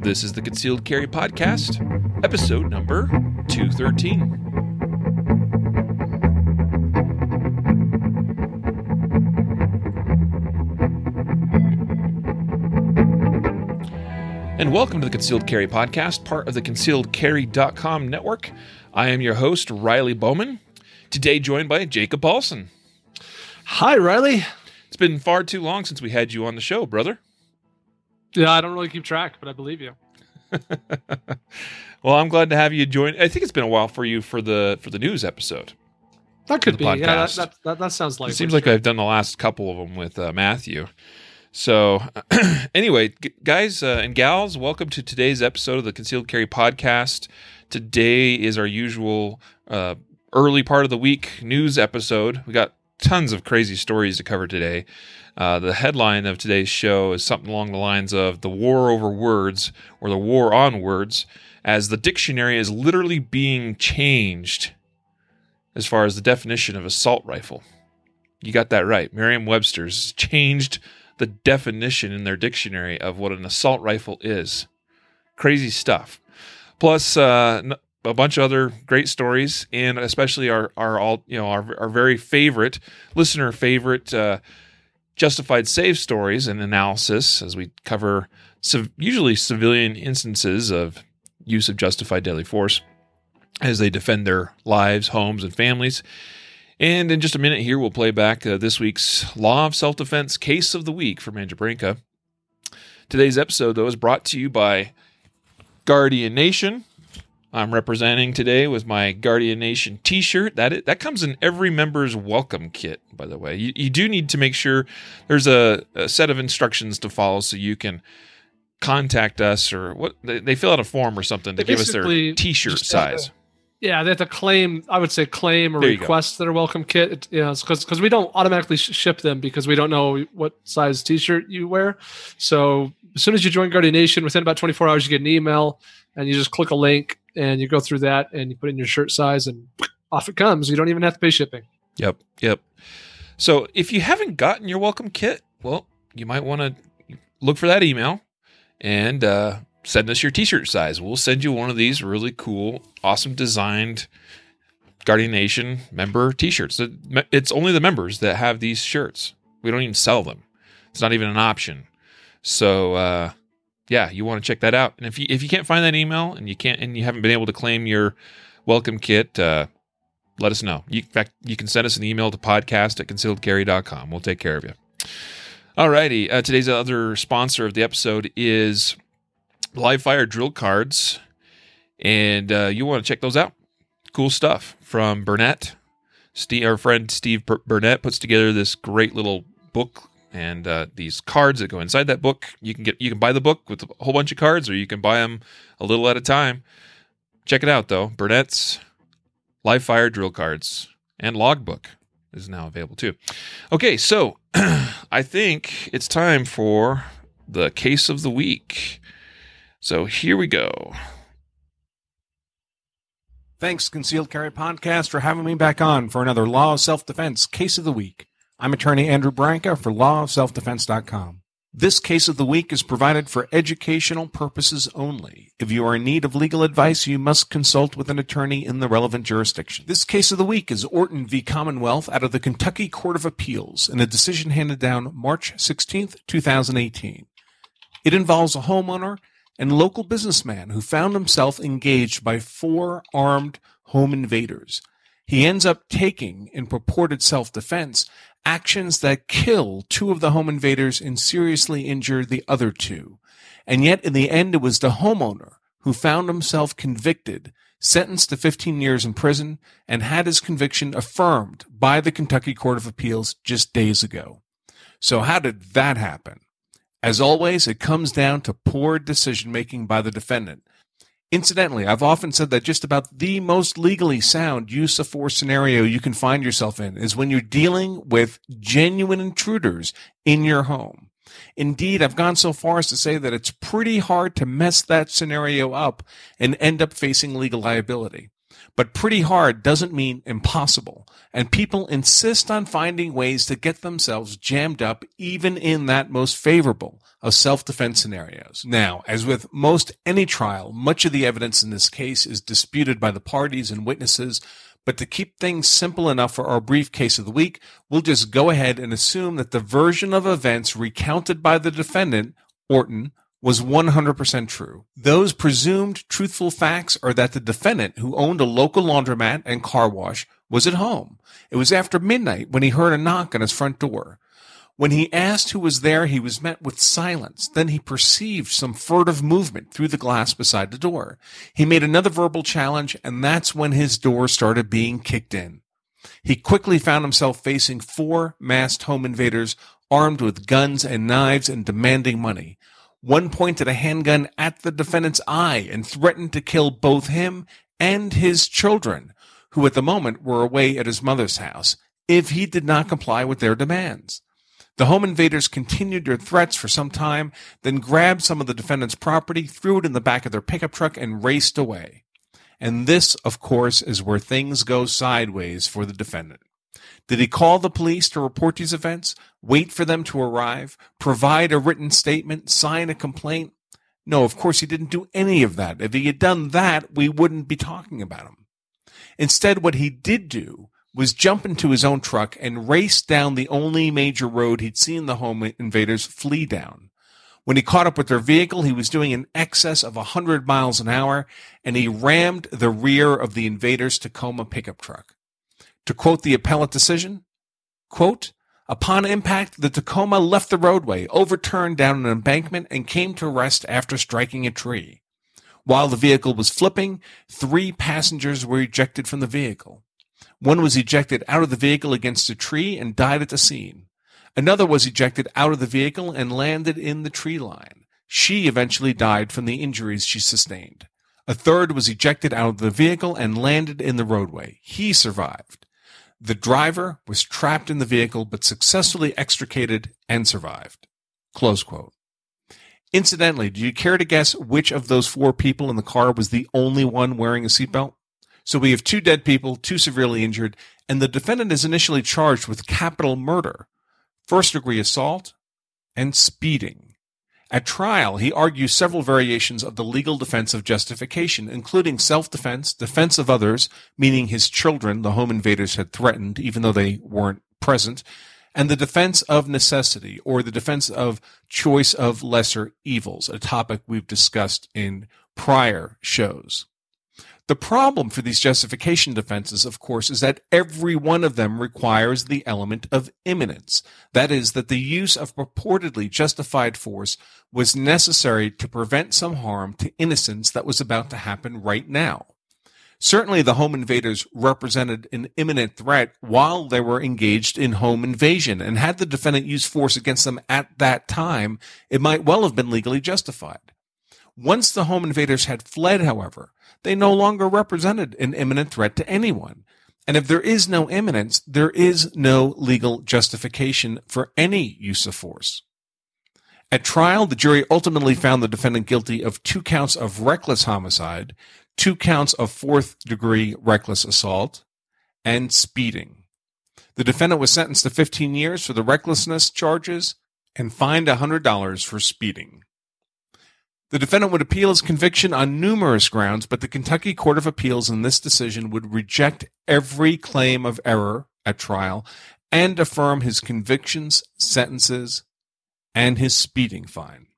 This is the Concealed Carry Podcast, episode number 213. And welcome to the Concealed Carry Podcast, part of the concealedcarry.com network. I am your host, Riley Bowman, today joined by Jacob Paulson. Hi, Riley. It's been far too long since we had you on the show, brother. Yeah, I don't really keep track, but I believe you. well, I'm glad to have you join. I think it's been a while for you for the for the news episode. That could be. podcast. Yeah, that, that, that, that sounds like it seems like I've done the last couple of them with uh, Matthew. So, anyway, g- guys uh, and gals, welcome to today's episode of the Concealed Carry Podcast. Today is our usual uh, early part of the week news episode. We got tons of crazy stories to cover today. Uh, the headline of today's show is something along the lines of the war over words or the war on words, as the dictionary is literally being changed as far as the definition of assault rifle. You got that right. Merriam Webster's changed the definition in their dictionary of what an assault rifle is. Crazy stuff. Plus, uh, a bunch of other great stories, and especially our our all you know our our very favorite listener favorite uh, justified save stories and analysis as we cover civ- usually civilian instances of use of justified deadly force as they defend their lives, homes, and families. And in just a minute here, we'll play back uh, this week's Law of Self Defense Case of the Week from Andrew Branca. Today's episode, though, is brought to you by Guardian Nation. I'm representing today with my Guardian Nation T-shirt. That that comes in every member's welcome kit. By the way, you, you do need to make sure there's a, a set of instructions to follow so you can contact us or what they, they fill out a form or something to give us their T-shirt size. Yeah, they have to claim. I would say claim or you go. request their welcome kit. It, you know, because because we don't automatically ship them because we don't know what size T-shirt you wear. So as soon as you join Guardian Nation, within about 24 hours, you get an email, and you just click a link, and you go through that, and you put in your shirt size, and off it comes. You don't even have to pay shipping. Yep, yep. So if you haven't gotten your welcome kit, well, you might want to look for that email and uh, send us your t-shirt size. We'll send you one of these really cool, awesome designed Guardian Nation member t-shirts. It's only the members that have these shirts. We don't even sell them. It's not even an option. So uh, yeah, you want to check that out. And if you if you can't find that email and you can't and you haven't been able to claim your welcome kit, uh, let us know. You, in fact, you can send us an email to podcast at concealedcarry.com. We'll take care of you. All righty. Uh, today's other sponsor of the episode is Live Fire Drill Cards. And uh, you want to check those out. Cool stuff from Burnett. Steve, our friend Steve Burnett puts together this great little book and uh, these cards that go inside that book. You can get you can buy the book with a whole bunch of cards, or you can buy them a little at a time. Check it out though. Burnett's live fire drill cards and logbook is now available too. Okay, so I think it's time for the case of the week. So here we go. Thanks, Concealed Carry Podcast, for having me back on for another Law of Self Defense Case of the Week. I'm attorney Andrew Branca for lawofselfdefense.com. This case of the week is provided for educational purposes only. If you are in need of legal advice, you must consult with an attorney in the relevant jurisdiction. This case of the week is Orton v. Commonwealth out of the Kentucky Court of Appeals in a decision handed down March 16, 2018. It involves a homeowner and local businessman who found himself engaged by four armed home invaders. He ends up taking, in purported self defense, actions that kill two of the home invaders and seriously injure the other two. And yet, in the end, it was the homeowner who found himself convicted, sentenced to 15 years in prison, and had his conviction affirmed by the Kentucky Court of Appeals just days ago. So, how did that happen? As always, it comes down to poor decision making by the defendant. Incidentally, I've often said that just about the most legally sound use of force scenario you can find yourself in is when you're dealing with genuine intruders in your home. Indeed, I've gone so far as to say that it's pretty hard to mess that scenario up and end up facing legal liability. But pretty hard doesn't mean impossible, and people insist on finding ways to get themselves jammed up even in that most favorable of self-defense scenarios. Now, as with most any trial, much of the evidence in this case is disputed by the parties and witnesses, but to keep things simple enough for our brief case of the week, we'll just go ahead and assume that the version of events recounted by the defendant, Orton, was 100% true. Those presumed truthful facts are that the defendant, who owned a local laundromat and car wash, was at home. It was after midnight when he heard a knock on his front door. When he asked who was there, he was met with silence. Then he perceived some furtive movement through the glass beside the door. He made another verbal challenge, and that's when his door started being kicked in. He quickly found himself facing four masked home invaders armed with guns and knives and demanding money. One pointed a handgun at the defendant's eye and threatened to kill both him and his children, who at the moment were away at his mother's house, if he did not comply with their demands. The home invaders continued their threats for some time, then grabbed some of the defendant's property, threw it in the back of their pickup truck, and raced away. And this, of course, is where things go sideways for the defendant. Did he call the police to report these events, wait for them to arrive, provide a written statement, sign a complaint? No, of course he didn't do any of that. If he had done that, we wouldn't be talking about him. Instead, what he did do was jump into his own truck and race down the only major road he'd seen the home invaders flee down. When he caught up with their vehicle, he was doing in excess of a 100 miles an hour, and he rammed the rear of the invaders' Tacoma pickup truck. To quote the appellate decision, quote, Upon impact, the Tacoma left the roadway, overturned down an embankment, and came to rest after striking a tree. While the vehicle was flipping, three passengers were ejected from the vehicle. One was ejected out of the vehicle against a tree and died at the scene. Another was ejected out of the vehicle and landed in the tree line. She eventually died from the injuries she sustained. A third was ejected out of the vehicle and landed in the roadway. He survived. The driver was trapped in the vehicle but successfully extricated and survived. Close quote. Incidentally, do you care to guess which of those four people in the car was the only one wearing a seatbelt? So we have two dead people, two severely injured, and the defendant is initially charged with capital murder, first degree assault, and speeding. At trial, he argues several variations of the legal defense of justification, including self-defense, defense of others, meaning his children the home invaders had threatened, even though they weren't present, and the defense of necessity, or the defense of choice of lesser evils, a topic we've discussed in prior shows. The problem for these justification defenses, of course, is that every one of them requires the element of imminence. That is, that the use of purportedly justified force was necessary to prevent some harm to innocence that was about to happen right now. Certainly, the home invaders represented an imminent threat while they were engaged in home invasion, and had the defendant used force against them at that time, it might well have been legally justified. Once the home invaders had fled, however, they no longer represented an imminent threat to anyone. And if there is no imminence, there is no legal justification for any use of force. At trial, the jury ultimately found the defendant guilty of two counts of reckless homicide, two counts of fourth degree reckless assault, and speeding. The defendant was sentenced to 15 years for the recklessness charges and fined $100 for speeding. The defendant would appeal his conviction on numerous grounds, but the Kentucky Court of Appeals in this decision would reject every claim of error at trial and affirm his convictions, sentences, and his speeding fine.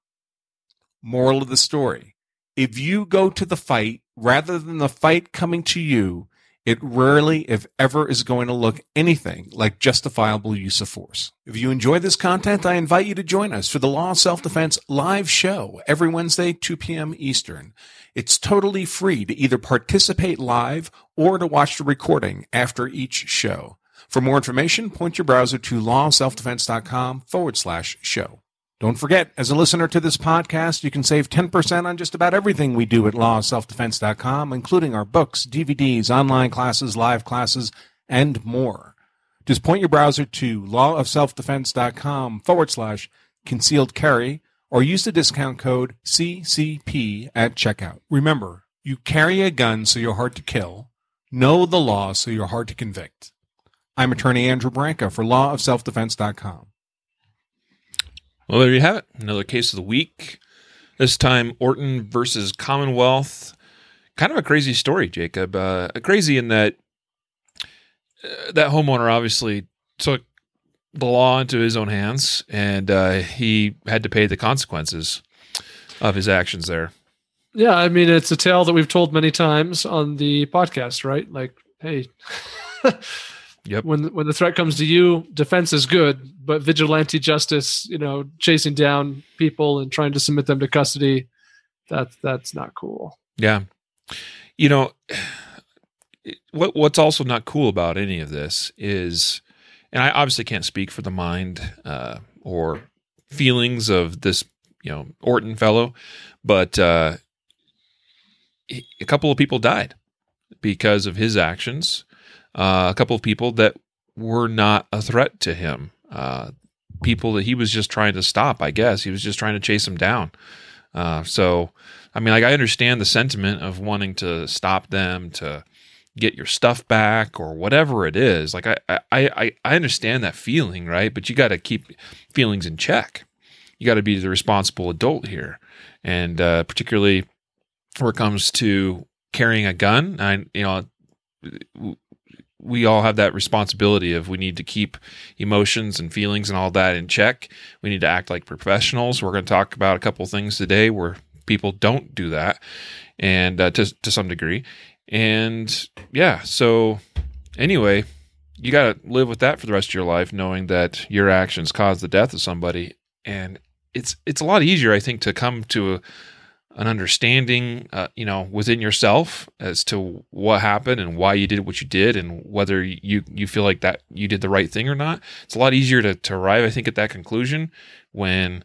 Moral of the story if you go to the fight rather than the fight coming to you, it rarely, if ever, is going to look anything like justifiable use of force. If you enjoy this content, I invite you to join us for the Law of Self Defense live show every Wednesday, 2 p.m. Eastern. It's totally free to either participate live or to watch the recording after each show. For more information, point your browser to lawofselfdefense.com forward slash show. Don't forget, as a listener to this podcast, you can save 10% on just about everything we do at lawofselfdefense.com, including our books, DVDs, online classes, live classes, and more. Just point your browser to lawofselfdefense.com forward slash concealed carry or use the discount code CCP at checkout. Remember, you carry a gun so you're hard to kill, Know the law so you're hard to convict. I'm attorney Andrew Branca for lawofselfdefense.com. Well, there you have it. Another case of the week. This time, Orton versus Commonwealth. Kind of a crazy story, Jacob. Uh, crazy in that uh, that homeowner obviously took the law into his own hands, and uh, he had to pay the consequences of his actions there. Yeah, I mean, it's a tale that we've told many times on the podcast, right? Like, hey, Yep. when when the threat comes to you, defense is good, but vigilante justice, you know, chasing down people and trying to submit them to custody, that's that's not cool. Yeah. You know, what what's also not cool about any of this is, and I obviously can't speak for the mind uh, or feelings of this, you know, Orton fellow, but uh, a couple of people died because of his actions. Uh, a couple of people that were not a threat to him. Uh, people that he was just trying to stop. I guess he was just trying to chase them down. Uh, so, I mean, like I understand the sentiment of wanting to stop them to get your stuff back or whatever it is. Like I, I, I, I understand that feeling, right? But you got to keep feelings in check. You got to be the responsible adult here, and uh, particularly where it comes to carrying a gun. I, you know, we all have that responsibility of we need to keep emotions and feelings and all that in check. We need to act like professionals. We're going to talk about a couple things today where people don't do that, and uh, to to some degree. And yeah, so anyway, you got to live with that for the rest of your life, knowing that your actions caused the death of somebody, and it's it's a lot easier, I think, to come to a, an understanding, uh, you know, within yourself as to what happened and why you did what you did, and whether you you feel like that you did the right thing or not. It's a lot easier to to arrive, I think, at that conclusion when,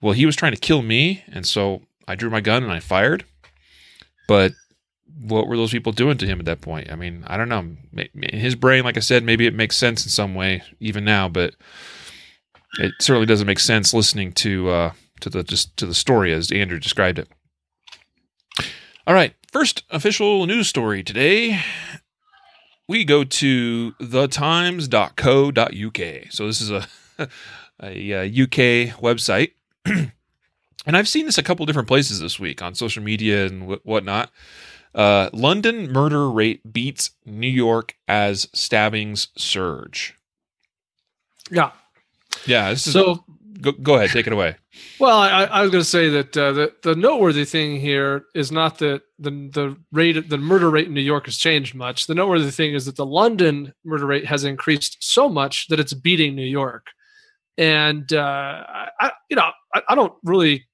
well, he was trying to kill me, and so I drew my gun and I fired, but what were those people doing to him at that point? I mean, I don't know. In his brain, like I said, maybe it makes sense in some way, even now, but it certainly doesn't make sense listening to uh, to the just to the story as Andrew described it. All right, first official news story today. We go to thetimes.co.uk. So this is a a, uh UK website. and I've seen this a couple different places this week on social media and wh- whatnot. Uh, London murder rate beats New York as stabbings surge. Yeah. Yeah, this is. So go, go ahead, take it away. Well, I, I was going to say that uh, the the noteworthy thing here is not that the the rate the murder rate in New York has changed much. The noteworthy thing is that the London murder rate has increased so much that it's beating New York. And uh, I, you know, I, I don't really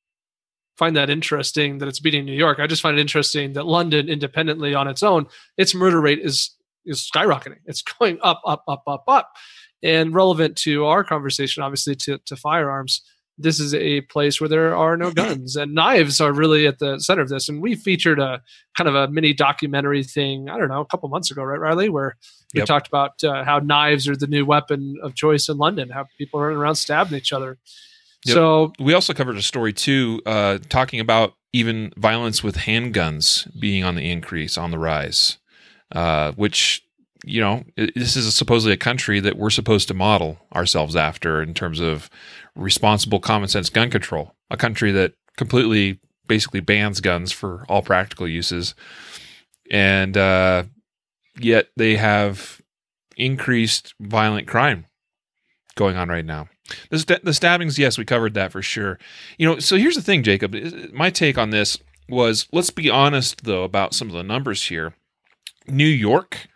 find that interesting that it's beating New York. I just find it interesting that London, independently on its own, its murder rate is is skyrocketing. It's going up, up, up, up, up. And relevant to our conversation, obviously, to, to firearms, this is a place where there are no guns and knives are really at the center of this. And we featured a kind of a mini documentary thing, I don't know, a couple months ago, right, Riley, where we Yep. talked about uh, how knives are the new weapon of choice in London, how people are running around stabbing each other. Yep. So We also covered a story too, uh, talking about even violence with handguns being on the increase, on the rise, uh, which you know this is supposedly a country that we're supposed to model ourselves after in terms of responsible, common sense gun control. A country that completely, basically bans guns for all practical uses, and uh, yet they have increased violent crime going on right now. The, sta- the stabbings, yes, we covered that for sure. You know, so here's the thing, Jacob. My take on this was let's be honest, though, about some of the numbers here. New York,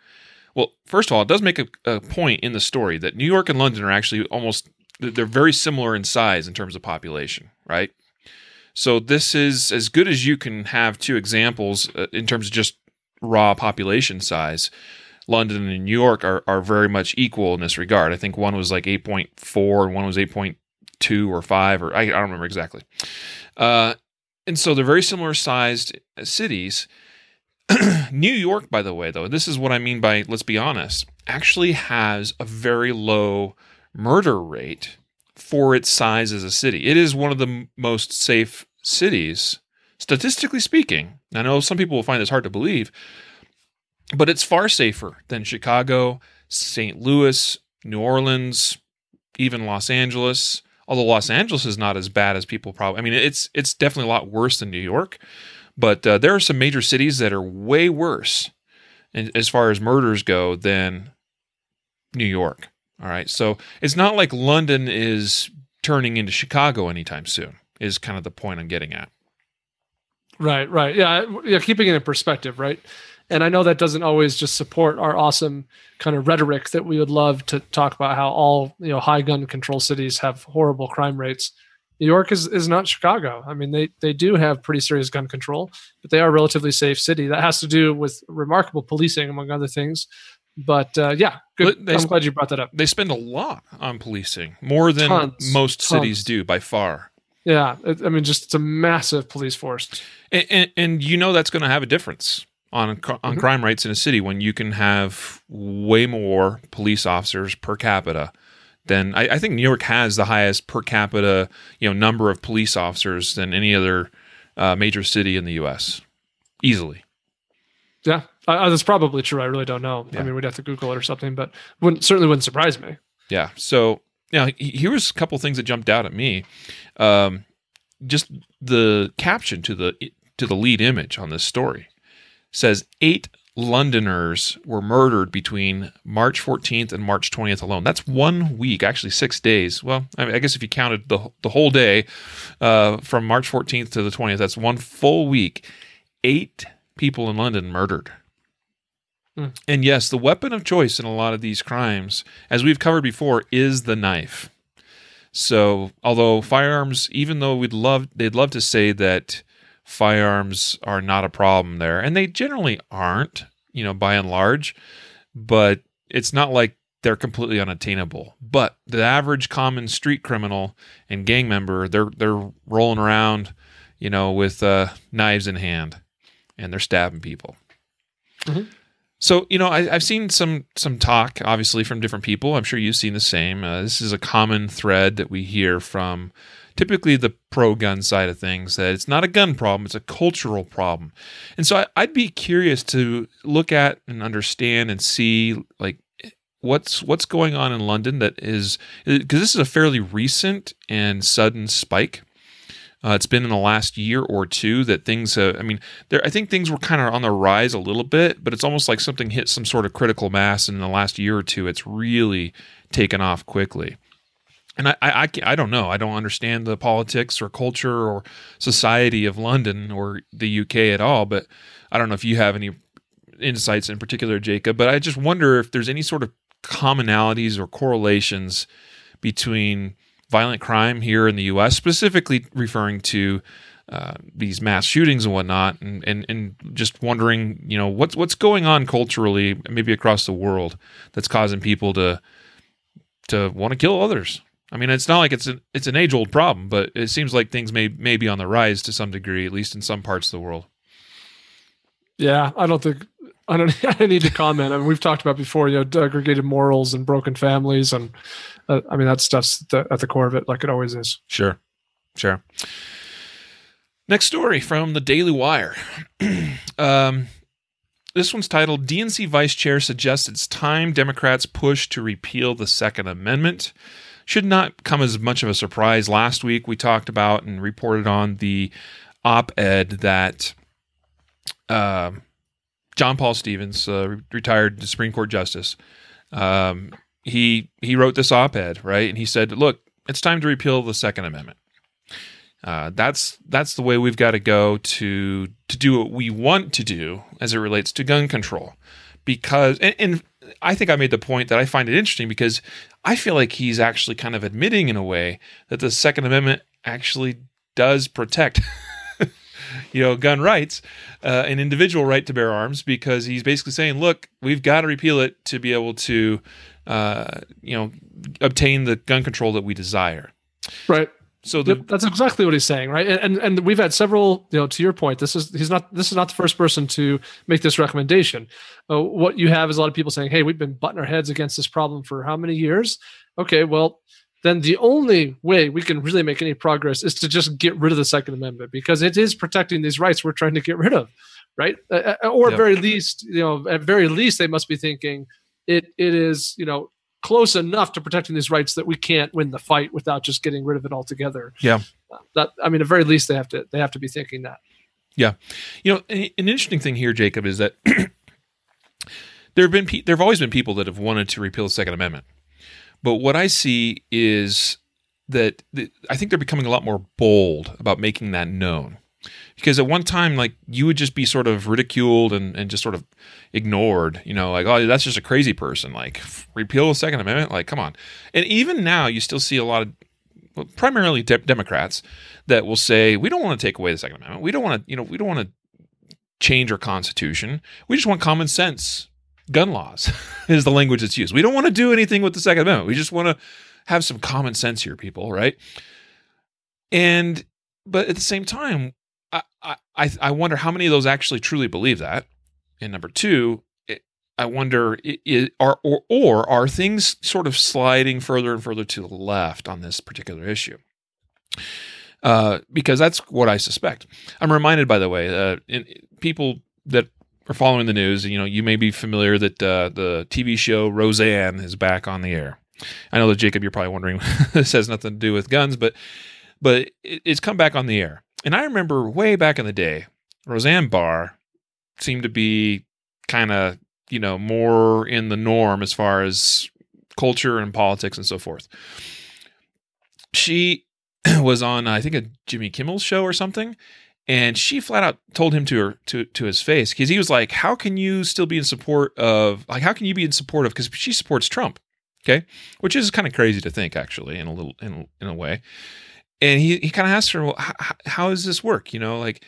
well, first of all, it does make a, a point in the story that New York and London are actually almost, they're- very similar in size in terms of population, right? So this is as good as you can have two examples uh, in terms of just raw population size. London and New York are, are very much equal in this regard. I think one was like 8.4 and one was 8.2 or 5, or I, I don't remember exactly. Uh, and so they're very similar sized cities. New York, by the way, though, this is what I mean by let's be honest, actually has a very low murder rate for its size as a city. It is one of the most safe cities, statistically speaking. I know some people will find this hard to believe, but it's far safer than Chicago, St. Louis, New Orleans, even Los Angeles. Although Los Angeles is not as bad as people probably. I mean, it's it's definitely a lot worse than New York, but uh, there are some major cities that are way worse, as far as murders go, than New York. All right, so it's not like London is turning into Chicago anytime soon. Is kind of the point I'm getting at. Right, right. Yeah, yeah, keeping it in perspective, right? And I know that doesn't always just support our awesome kind of rhetoric that we would love to talk about how all, you know, high gun control cities have horrible crime rates. New York is, is not Chicago. I mean, they, they do have pretty serious gun control, but they are a relatively safe city. That has to do with remarkable policing, among other things. But uh, yeah, good. They- I'm glad you brought that up. They spend a lot on policing, more than Tons, most tons. cities do by far. Yeah, it, I mean, just it's a massive police force. And, and, and you know that's going to have a difference on on Mhm. crime rates in a city when you can have way more police officers per capita than I, I think New York has the highest per capita you know number of police officers than any other uh, major city in the U.S. Easily. Yeah, uh, that's probably true. I really don't know. Yeah. I mean, we'd have to Google it or something, but wouldn't certainly wouldn't surprise me. Yeah. So now he- here was a couple things that jumped out at me. Um, just the caption to the to the lead image on this story says eight Londoners were murdered between March 14th and March 20th alone. That's one week, actually six days. Well, I, mean, I guess if you counted the the whole day uh, from March 14th to the 20th, that's one full week. Eight people in London murdered. Hmm. And yes, the weapon of choice in a lot of these crimes, as we've covered before, is the knife. So, although firearms, even though we'd love, they'd love to say that firearms are not a problem there, and they generally aren't, you know, by and large, but it's not like they're completely unattainable. But the average common street criminal and gang member, they're they're rolling around, you know, with uh, knives in hand, and they're stabbing people. Mhm. So you know, I, I've seen some some talk, obviously, from different people. I'm sure you've seen the same. Uh, this is a common thread that we hear from typically the pro gun side of things that it's not a gun problem; it's a cultural problem. And so I, I'd be curious to look at and understand and see like what's what's going on in London that is because this is a fairly recent and sudden spike. Uh, it's been in the last year or two that things. Uh, I mean, there. I think things were kind of on the rise a little bit, but it's almost like something hit some sort of critical mass And in the last year or two. It's really taken off quickly. And I, I, I, don't know. I don't understand the politics or culture or society of London or the UK at all. But I don't know if you have any insights in particular, Jacob. But I just wonder if there's any sort of commonalities or correlations between violent crime here in the U.S., specifically referring to uh, these mass shootings and whatnot, and, and and just wondering, you know, what's what's going on culturally, maybe across the world, that's causing people to to want to kill others. I mean, it's not like it's an it's an age old problem, but it seems like things may may be on the rise to some degree, at least in some parts of the world. Yeah, I don't think I don't. I don't need to comment. I mean, we've talked about before. You know, degraded morals and broken families, and uh, I mean that stuff's at the, at the core of it, like it always is. Sure. Sure. Next story from the Daily Wire. um, this one's titled DNC Vice Chair Suggests It's Time Democrats Push to Repeal the Second Amendment. Should not come as much of a surprise. Last week we talked about and reported on the op ed that um John Paul Stevens, uh, retired Supreme Court Justice, um, he he wrote this op-ed, right? And he said, "Look, it's time to repeal the Second Amendment. Uh, that's that's the way we've got to go to to do what we want to do as it relates to gun control, because and, and I think I made the point that I find it interesting because I feel like he's actually kind of admitting in a way that the Second Amendment actually does protect." You know, gun rights, uh, an individual right to bear arms, because he's basically saying, "Look, we've got to repeal it to be able to, uh, you know, obtain the gun control that we desire." Right. So the Yep, that's exactly what he's saying, right? And, and and we've had several, you know, to your point, this is he's not this is not the first person to make this recommendation. Uh, what you have is a lot of people saying, "Hey, we've been butting our heads against this problem for how many years?" Okay, well, then the only way we can really make any progress is to just get rid of the Second Amendment because it is protecting these rights we're trying to get rid of, right? Uh, uh or at very least, you know, at very least, they must be thinking it it is, you know, close enough to protecting these rights that we can't win the fight without just getting rid of it altogether. Yeah, uh, that I mean, at very least, they have to they have to be thinking that. Yeah, you know, an interesting thing here, Jacob, is that there have been pe- there have always been people that have wanted to repeal the Second Amendment, but what I see is that th- I think they're becoming a lot more bold about making that known. Because at one time, like you would just be sort of ridiculed and, and just sort of ignored, you know, like, oh, that's just a crazy person. Like, repeal the Second Amendment? Like, come on. And even now, you still see a lot of well, primarily de- Democrats that will say, we don't want to take away the Second Amendment. We don't want to, you know, we don't want to change our Constitution. We just want common sense gun laws is the language that's used. We don't want to do anything with the Second Amendment. We just want to have some common sense here, people, right? And but at the same time, I I wonder how many of those actually truly believe that. And number two, I wonder are or or are things sort of sliding further and further to the left on this particular issue? Uh, because that's what I suspect. I'm reminded, by the way, uh, in, people that are following the news, you know, you may be familiar that uh, the TV show Roseanne is back on the air. I know that Jacob, you're probably wondering this has nothing to do with guns, but but it's come back on the air. And I remember way back in the day, Roseanne Barr seemed to be kind of you know more in the norm as far as culture and politics and so forth. She was on I think a Jimmy Kimmel show or something, and she flat out told him to her to to his face because he was like, "How can you still be in support of like how can you be in support of because she supports Trump, okay?" Which is kind of crazy to think actually in a little in in a way. And he he kind of asked her, "Well, how, how does this work?" You know, like,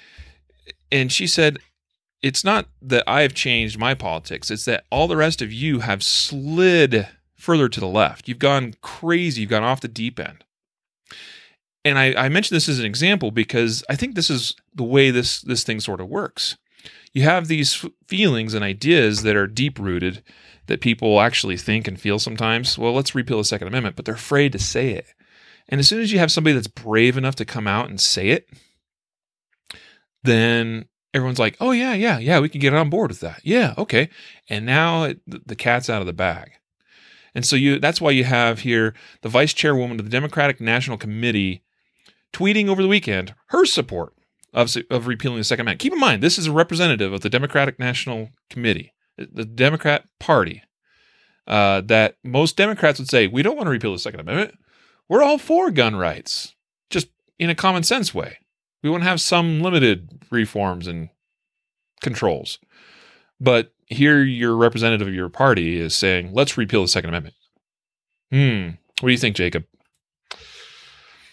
and she said, "It's not that I have changed my politics; it's that all the rest of you have slid." further to the left. You've gone crazy. You've gone off the deep end and I, I mention this as an example because I think this is the way this this thing sort of works. You have these feelings and ideas that are deep rooted that people actually think and feel sometimes. Well, let's repeal the Second Amendment, but they're afraid to say it. And as soon as you have somebody that's brave enough to come out and say it, then everyone's like, "Oh yeah, yeah, yeah, we can get on board with that." Yeah, okay. And now it, the cat's out of the bag. And so you that's why you have here the vice chairwoman of the Democratic National Committee tweeting over the weekend her support of, of repealing the Second Amendment. Keep in mind, this is a representative of the Democratic National Committee, the Democrat Party, uh, that most Democrats would say, we don't want to repeal the Second Amendment. We're all for gun rights, just in a common sense way. We want to have some limited reforms and controls. But here, your representative of your party is saying, let's repeal the Second Amendment. Hmm. What do you think, Jacob?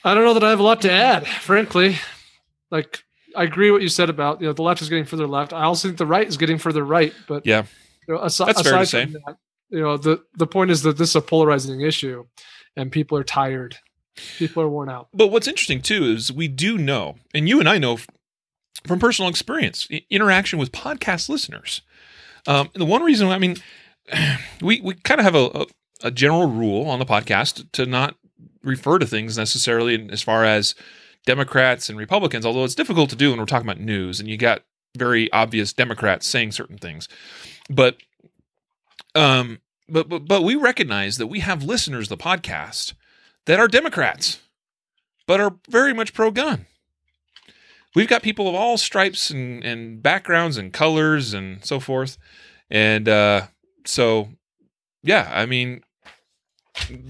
I don't know that I have a lot to add, frankly. Like I agree what you said about you know the left is getting further left. I also think the right is getting further right. But yeah, you know, aside, that's fair to say. That, you know the the point is that this is a polarizing issue, and people are tired. People are worn out. But what's interesting too is we do know, and you and I know from personal experience, interaction with podcast listeners. Um, the one reason, I mean, we we kind of have a, a, a general rule on the podcast to not refer to things necessarily as far as Democrats and Republicans, although it's difficult to do when we're talking about news and you got very obvious Democrats saying certain things. But um but but but we recognize that we have listeners the podcast that are Democrats but are very much pro gun. We've got people of all stripes and, and backgrounds and colors and so forth. And uh so yeah, I mean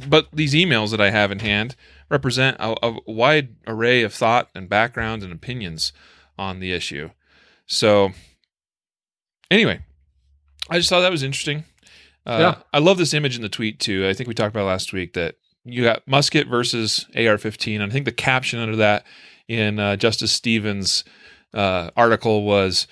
but these emails that I have in hand represent a, a, wide array of thought and background and opinions on the issue. So, anyway, I just thought that was interesting. Uh, yeah. I love this image in the tweet too. I think we talked about last week that you got musket versus AR-15. And I think the caption under that in uh, Justice Stevens' uh, article was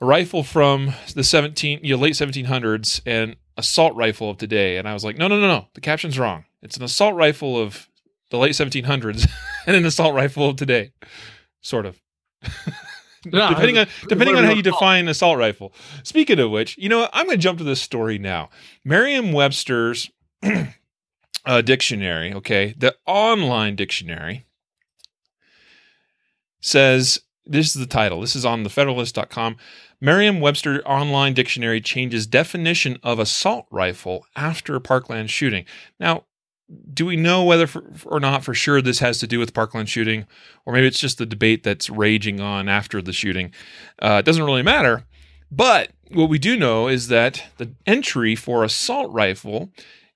a rifle from the 17 you know, late 1700s and assault rifle of today. And I was like, no, no, no, no. The caption's wrong. It's an assault rifle of the late 1700s and an assault rifle of today, sort of. depending on depending on how you define assault rifle. Speaking of which, you know, what? I'm going to jump to this story now. Merriam-Webster's uh, dictionary, okay, the online dictionary says this is the title. This is on the Federalist.com. Merriam Webster Online Dictionary changes definition of assault rifle after Parkland shooting. Now, do we know whether for, or not for sure this has to do with Parkland shooting, or maybe it's just the debate that's raging on after the shooting? Uh, it doesn't really matter. But what we do know is that the entry for assault rifle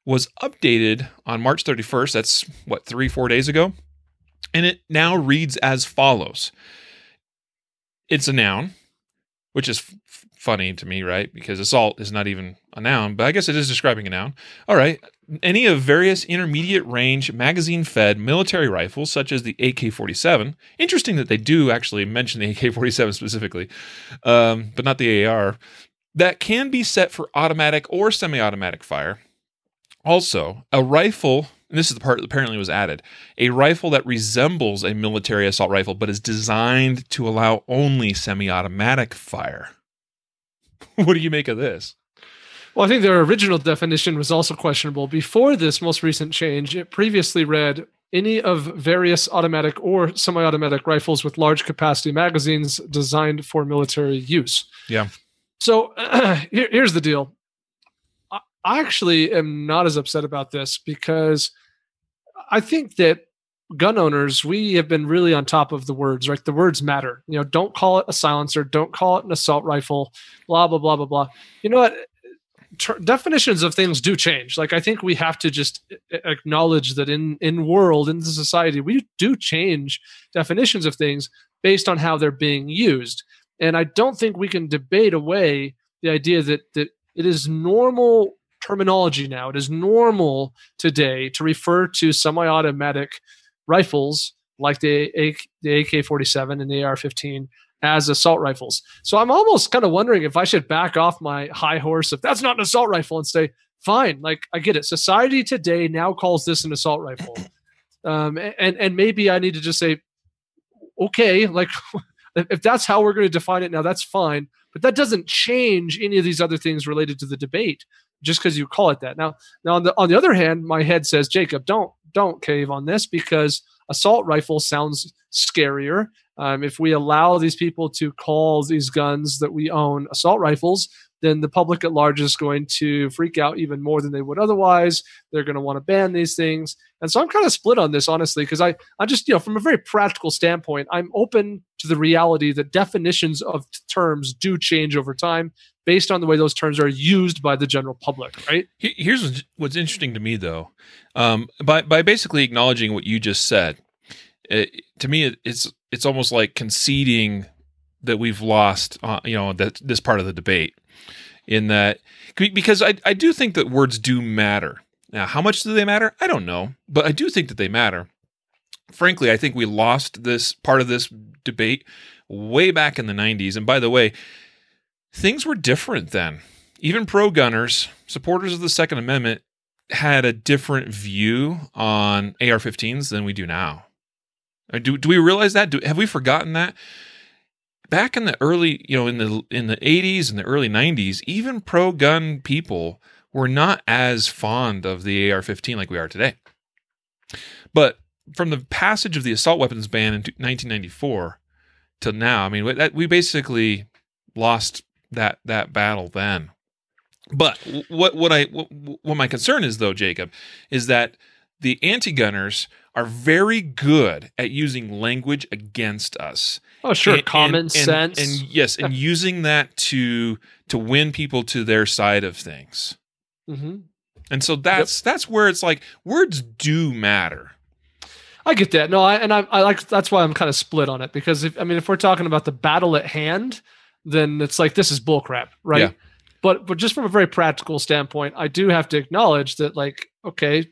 was updated on March 31st. That's what, three, four days ago? And it now reads as follows It's a noun, which is f- funny to me, right? Because assault is not even a noun, but I guess it is describing a noun. All right. Any of various intermediate range magazine fed military rifles, such as the AK 47. Interesting that they do actually mention the AK 47 specifically, um, but not the AR, that can be set for automatic or semi automatic fire. Also, a rifle, and this is the part that apparently was added, a rifle that resembles a military assault rifle but is designed to allow only semi automatic fire. what do you make of this? Well, I think their original definition was also questionable. Before this most recent change, it previously read any of various automatic or semi automatic rifles with large capacity magazines designed for military use. Yeah. So here, here's the deal I, I actually am not as upset about this because I think that gun owners, we have been really on top of the words, right? The words matter. You know, don't call it a silencer, don't call it an assault rifle, blah, blah, blah, blah, blah. You know what? Ter- definitions of things do change. Like I think we have to just acknowledge that in in world in the society we do change definitions of things based on how they're being used. And I don't think we can debate away the idea that that it is normal terminology now. It is normal today to refer to semi-automatic rifles like the, A- the AK-47 and the AR-15 as assault rifles. So I'm almost kind of wondering if I should back off my high horse if that's not an assault rifle and say, fine, like I get it. Society today now calls this an assault rifle. Um, and and maybe I need to just say, okay, like if that's how we're going to define it now, that's fine. But that doesn't change any of these other things related to the debate just because you call it that. Now, now on the on the other hand, my head says, Jacob, don't don't cave on this because assault rifle sounds scarier. Um, if we allow these people to call these guns that we own assault rifles, then the public at large is going to freak out even more than they would otherwise. They're going to want to ban these things. And so I'm kind of split on this, honestly, because I, I just, you know, from a very practical standpoint, I'm open to the reality that definitions of terms do change over time based on the way those terms are used by the general public, right? Here's what's interesting to me, though. Um, by, by basically acknowledging what you just said, it, to me, it, it's it's almost like conceding that we've lost, uh, you know, that this part of the debate. In that, because I I do think that words do matter. Now, how much do they matter? I don't know, but I do think that they matter. Frankly, I think we lost this part of this debate way back in the 90s. And by the way, things were different then. Even pro gunners, supporters of the Second Amendment, had a different view on AR 15s than we do now. Uh, do, do we realize that? Do, have we forgotten that? Back in the early, you know, in the in the 80s and the early 90s, even pro gun people were not as fond of the AR-15 like we are today. But from the passage of the assault weapons ban in 1994 to now, I mean, that, we basically lost that that battle then. But what what I what, what my concern is though, Jacob, is that the anti-gunners are very good at using language against us. Oh, sure, and, common and, sense, and, and yes, and using that to to win people to their side of things. Mm-hmm. And so that's yep. that's where it's like words do matter. I get that. No, I and I, I like that's why I'm kind of split on it because if I mean if we're talking about the battle at hand, then it's like this is bullcrap, right? Yeah. But but just from a very practical standpoint, I do have to acknowledge that like okay,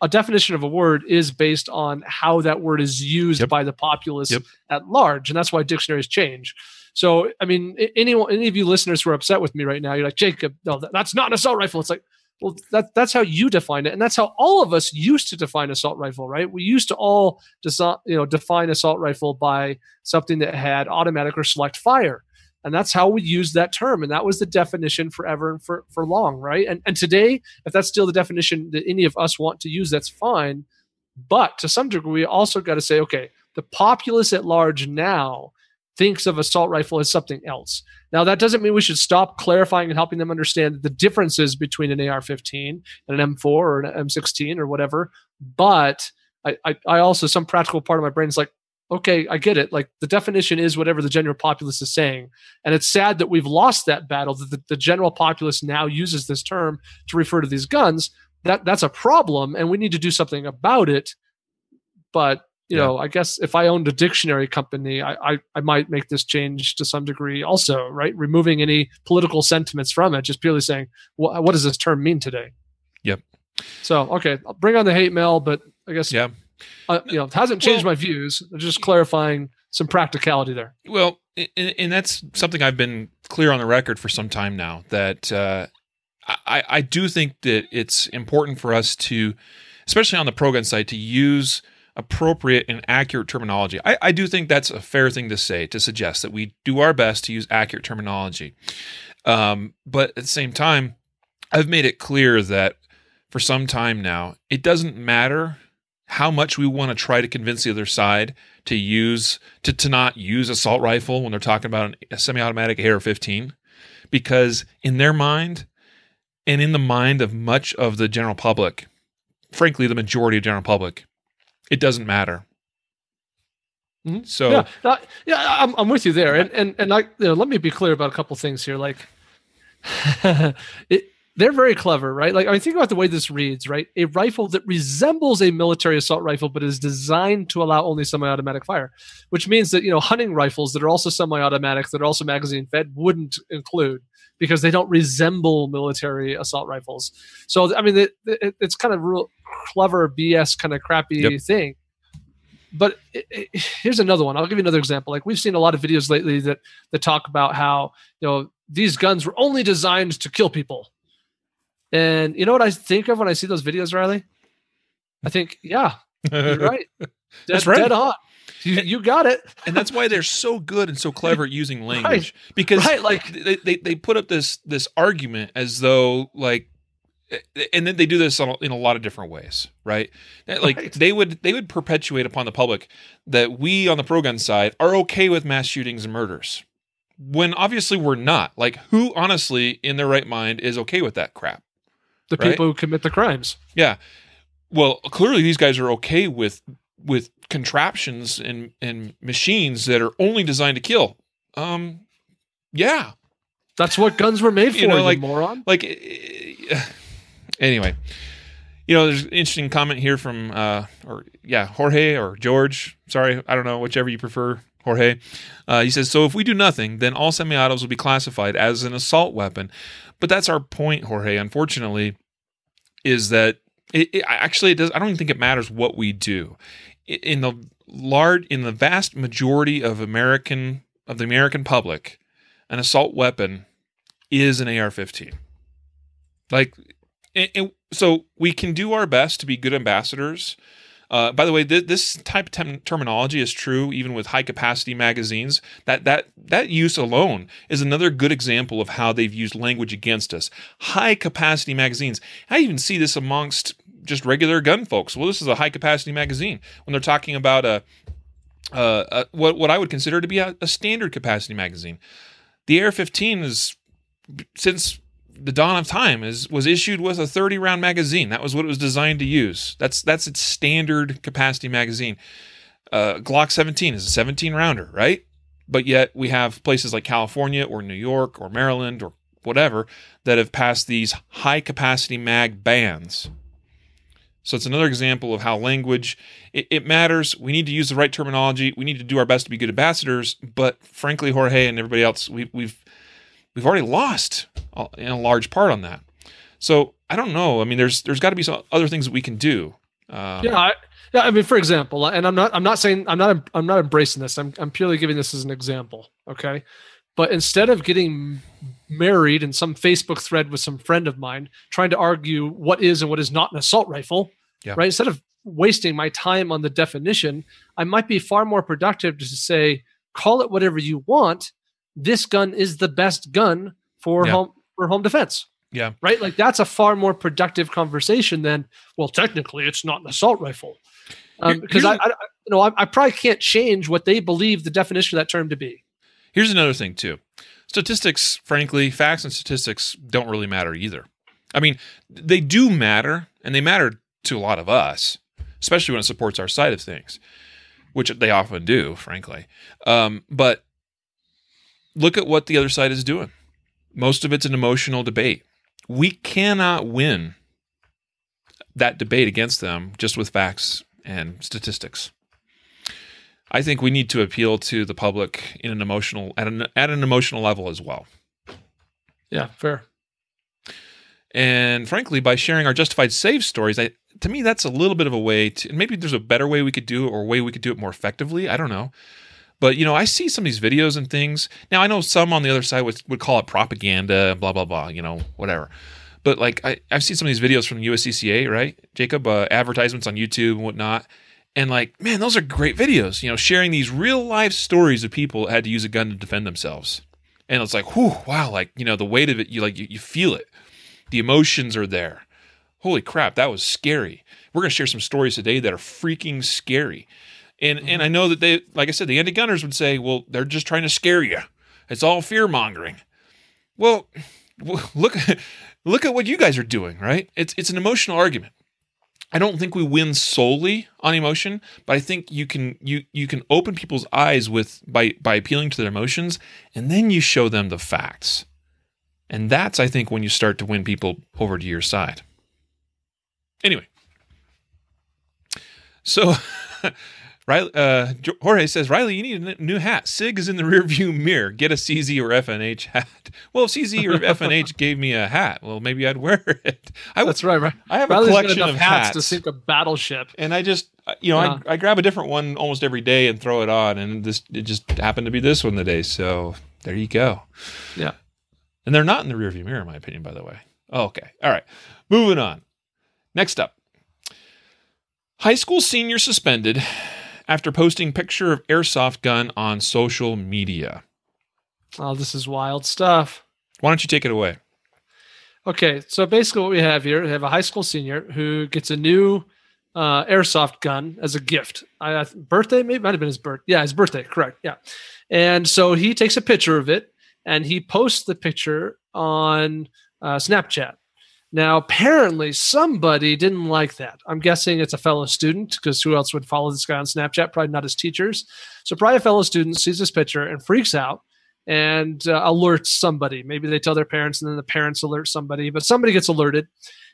a definition of a word is based on how that word is used yep. by the populace yep. at large, and that's why dictionaries change. So, I mean, anyone, any of you listeners who are upset with me right now, you're like, Jacob, no, that's not an assault rifle. It's like, well, that, that's how you define it, and that's how all of us used to define assault rifle, right? We used to all, desi- you know, define assault rifle by something that had automatic or select fire. And that's how we use that term. And that was the definition forever and for, for long right? And, and today if that's still the definition that any of us want to use that's fine. But to some degree we also got to say okay the populace at large now thinks of assault rifle as something else. Now that doesn't mean we should stop clarifying and helping them understand the differences between an ar-15 and an m4 or an m16 or whatever. But I, I, I also some practical part of my brain is like okay, I get it. Like the definition is whatever the general populace is saying. And it's sad that we've lost that battle, that the, the, general populace now uses this term to refer to these guns. That that's a problem and we need to do something about it. But you yeah. know, I guess if I owned a dictionary company, I, I, I might make this change to some degree also, right? Removing any political sentiments from it, just purely saying, what, what does this term mean today? Yep. So, okay, I'll bring on the hate mail, but I guess yeah uh, you know, hasn't changed well, my views. Just clarifying some practicality there. Well, and, and, that's something I've been clear on the record for some time now. That uh, I, I do think that it's important for us to, especially on the pro gun side, to use appropriate and accurate terminology. I, I do think that's a fair thing to say to suggest that we do our best to use accurate terminology. Um, but at the same time, I've made it clear that for some time now, it doesn't matter how much we want to try to convince the other side to use to, to not use assault rifle when they're talking about a semi-automatic AR-15 because in their mind and in the mind of much of the general public frankly the majority of general public it doesn't matter. Mm-hmm. so yeah, yeah I'm, I'm with you there. And and and I, you know, let me be clear about a couple things here. Like it, they're very clever, right? Like, I mean, think about the way this reads, right? A rifle that resembles a military assault rifle, but is designed to allow only semi-automatic fire, which means that you know hunting rifles that are also semi-automatic, that are also magazine fed, wouldn't include because they don't resemble military assault rifles. So, I mean, it, it, it's kind of real clever BS kind of crappy yep. thing. But it, here's another one. I'll give you another example. Like we've seen a lot of videos lately that that talk about how you know these guns were only designed to kill people and you know what I think of when I see those videos, Riley? I think, yeah, you're right. Dead, that's right. Dead on. You, you got it. and that's why they're so good and so clever at using language right. because right, like they, they, they put up this this argument as though like and then they do this in a lot of different ways right like right. they would they would perpetuate upon the public that we on the pro gun side are okay with mass shootings and murders when obviously we're not like who honestly in their right mind is okay with that crap the right? people who commit the crimes. Yeah. Well, clearly these guys are okay with with contraptions and and machines that are only designed to kill. Um yeah. That's what guns were made for, you know, like, moron. Like anyway. You know, there's an interesting comment here from uh or yeah, Jorge or George. Sorry, I don't know, whichever you prefer. Jorge. Uh, he says, So if we do nothing, then all semi autos will be classified as an assault weapon. But that's our point, Jorge. Unfortunately, is that it, it actually it does. I don't even think it matters what we do. In the large, in the vast majority of American of the American public, an assault weapon is an AR-15. Like, it, so we can do our best to be good ambassadors uh, by the way, th- this type of tem- terminology is true even with high capacity magazines. That that that use alone is another good example of how they've used language against us. High capacity magazines. I even see this amongst just regular gun folks. Well, this is a high capacity magazine when they're talking about a, a, a what what I would consider to be a, a standard capacity magazine. The AR-15 is since the dawn of time is was issued with a 30 round magazine. That was what it was designed to use. That's that's its standard capacity magazine. Uh, Glock 17 is a 17 rounder, right? But yet we have places like California or New York or Maryland or whatever that have passed these high capacity mag bans. So it's another example of how language it, it, matters. We need to use the right terminology. We need to do our best to be good ambassadors. But frankly, Jorge and everybody else, we, we've we've already lost in a large part on that. So I don't know. I mean, there's there's got to be some other things that we can do. Um, yeah, I, yeah. I mean, for example, and I'm not I'm not saying I'm not I'm not embracing this. I'm I'm purely giving this as an example. Okay, but instead of getting married in some Facebook thread with some friend of mine trying to argue what is and what is not an assault rifle, yeah. right? Instead of wasting my time on the definition, I might be far more productive to say call it whatever you want this gun is the best gun for Yeah. home for home defense. Yeah. Right? Like that's a far more productive conversation than, well, technically it's not an assault rifle. Um, because I, I, you know, I, I probably can't change what they believe the definition of that term to be. Here's another thing too. Statistics, frankly, facts and statistics don't really matter either. I mean, they do matter, and they matter to a lot of us, especially when it supports our side of things, which they often do, frankly. Um, but look at what the other side is doing. Most of it's an emotional debate. We cannot win that debate against them just with facts and statistics. I think we need to appeal to the public in an emotional at an at an emotional level as well. Yeah, fair. And frankly, by sharing our justified save stories, I to me that's a little bit of a way to and maybe there's a better way we could do it or a way we could do it more effectively. I don't know. But you know, I see some of these videos and things. Now I know some on the other side would, would call it propaganda, blah blah blah, you know, whatever. But like I, I've seen some of these videos from USCCA, right? Jacob, uh, advertisements on YouTube and whatnot. And like, man, those are great videos, you know, sharing these real life stories of people that had to use a gun to defend themselves. And it's like, whew, wow, like, you know, the weight of it, you like you, you feel it. The emotions are there. Holy crap, that was scary. We're gonna share some stories today that are freaking scary. And and mm-hmm. I know that they like I said, the anti-gunners would say, well, they're just trying to scare you. It's all fear mongering. Well, look look at what you guys are doing, right? It's it's an emotional argument. I don't think we win solely on emotion, but I think you can you you can open people's eyes with by by appealing to their emotions, and then you show them the facts, and that's I think when you start to win people over to your side. Anyway, so Riley, uh, Jorge says, Riley, you need a new hat. Sig is in the rearview mirror. Get a CZ or FNH hat. Well, if CZ or FNH gave me a hat, well, maybe I'd wear it. I. That's right, right. I have a collection of hats, hats, to sink a battleship. and I just, uh, you know, Yeah. I, I grab a different one almost every day and throw it on, and this it just happened to be this one today. So there you go. Yeah. And they're not in the rearview mirror, in my opinion, by the way. Oh, okay. All right. Moving on. Next up. High school senior suspended after posting picture of airsoft gun on social media. Oh, this is wild stuff. Why don't you take it away? Okay, so basically what we have here, we have a high school senior who gets a new uh, airsoft gun as a gift. I, I- birthday, maybe might have been his birth. Yeah, his birthday, correct. Yeah, and so he takes a picture of it and he posts the picture on uh, Snapchat. Now, apparently, somebody didn't like that. I'm guessing it's a fellow student because who else would follow this guy on Snapchat? Probably not his teachers. So, probably a fellow student sees this picture and freaks out and uh, alerts somebody. Maybe they tell their parents, and then the parents alert somebody, but somebody gets alerted.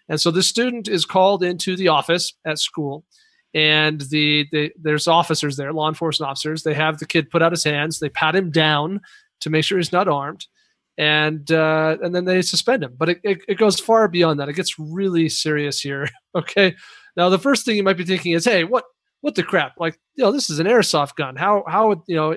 And so the student is called into the office at school, and the, the there's officers there, law enforcement officers. They have the kid put out his hands, they pat him down to make sure he's not armed, and uh, and then they suspend him. But it, it, it goes far beyond that. It gets really serious here. okay, now the first thing you might be thinking is, hey, what what the crap? Like, you know, this is an airsoft gun. How how would you know?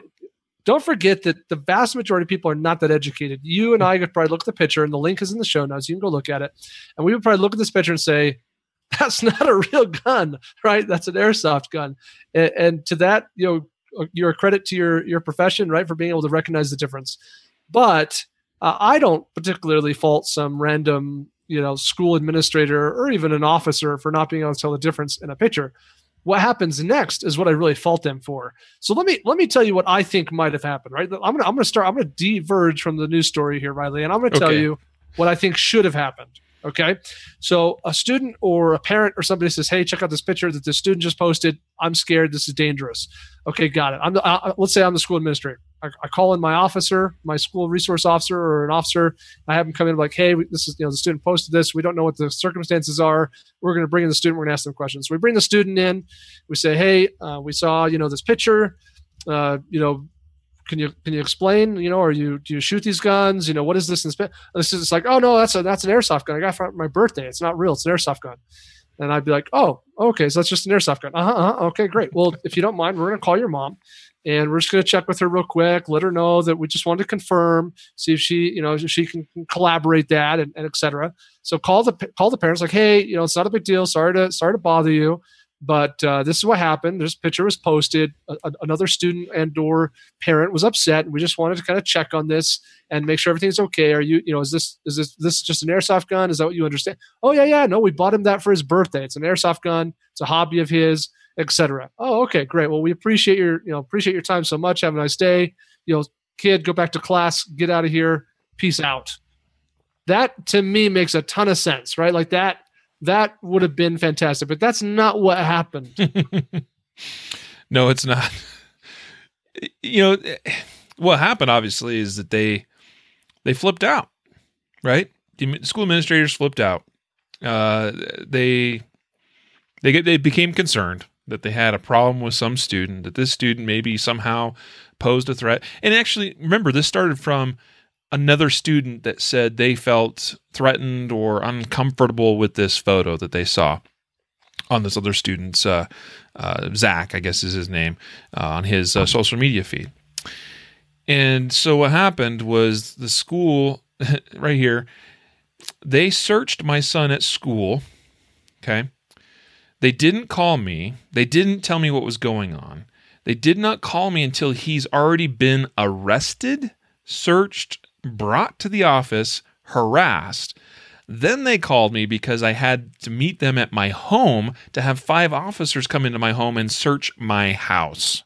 don't forget that the vast majority of people are not that educated. You and I could probably look at the picture, and the link is in the show notes. You can go look at it, and we would probably look at this picture and say, "That's not a real gun, right? That's an airsoft gun." And, and to that, you know, you're a credit to your your profession, right, for being able to recognize the difference. But uh, I don't particularly fault some random, you know, school administrator or even an officer for not being able to tell the difference in a picture. What happens next is what I really fault them for. So let me let me tell you what I think might have happened. Right, I'm gonna I'm gonna start. I'm gonna diverge from the news story here, Riley, and I'm gonna tell you what I think should have happened. Okay, so a student or a parent or somebody says, "Hey, check out this picture that the student just posted. I'm scared. This is dangerous." Okay, got it. I'm the, uh, let's say I'm the school administrator. I, call in my officer, my school resource officer, or an officer. I have them come in like, "Hey, this is you know the student posted this. We don't know what the circumstances are. We're going to bring in the student. We're going to ask them questions." So we bring the student in. We say, "Hey, uh, we saw you know this picture. Uh, you know, can you can you explain? You know, are you do you shoot these guns? You know, what is this? And this is like, oh no, that's a that's an airsoft gun. I got for my birthday. It's not real. It's an airsoft gun. And I'd be like, oh, okay, so that's just an airsoft gun. Uh-huh, uh-huh, okay, great. Well, if you don't mind, we're gonna call your mom, and we're just gonna check with her real quick, let her know that we just wanted to confirm, see if she, you know, she can collaborate that, and, and et cetera. So call the call the parents, like, hey, you know, it's not a big deal. Sorry to sorry to bother you, But uh, this is what happened. This picture was posted. A, a- another student and or parent was upset. We just wanted to kind of check on this and make sure everything's okay. Are you, you know, is this is this this just an airsoft gun? Is that what you understand? Oh yeah, yeah. No, we bought him that for his birthday. It's an airsoft gun. It's a hobby of his, etc. Oh, okay, great. Well, we appreciate your you know appreciate your time so much. Have a nice day. You know, kid, go back to class. Get out of here. Peace out. That to me makes a ton of sense, right? Like that that would have been fantastic, but that's not what happened. no, it's not. You know, what happened obviously is that they they flipped out, right? The school administrators flipped out. Uh, they they get they became concerned that they had a problem with some student that this student maybe somehow posed a threat. And actually, remember this started from another student that said they felt threatened or uncomfortable with this photo that they saw on this other student's uh, uh, Zach, I guess is his name, uh, on his uh, social media feed. And so what happened was the school right here, they searched my son at school. Okay. They didn't call me. They didn't tell me what was going on. They did not call me until he's already been arrested, searched, brought to the office, harassed. Then they called me because I had to meet them at my home to have five officers come into my home and search my house.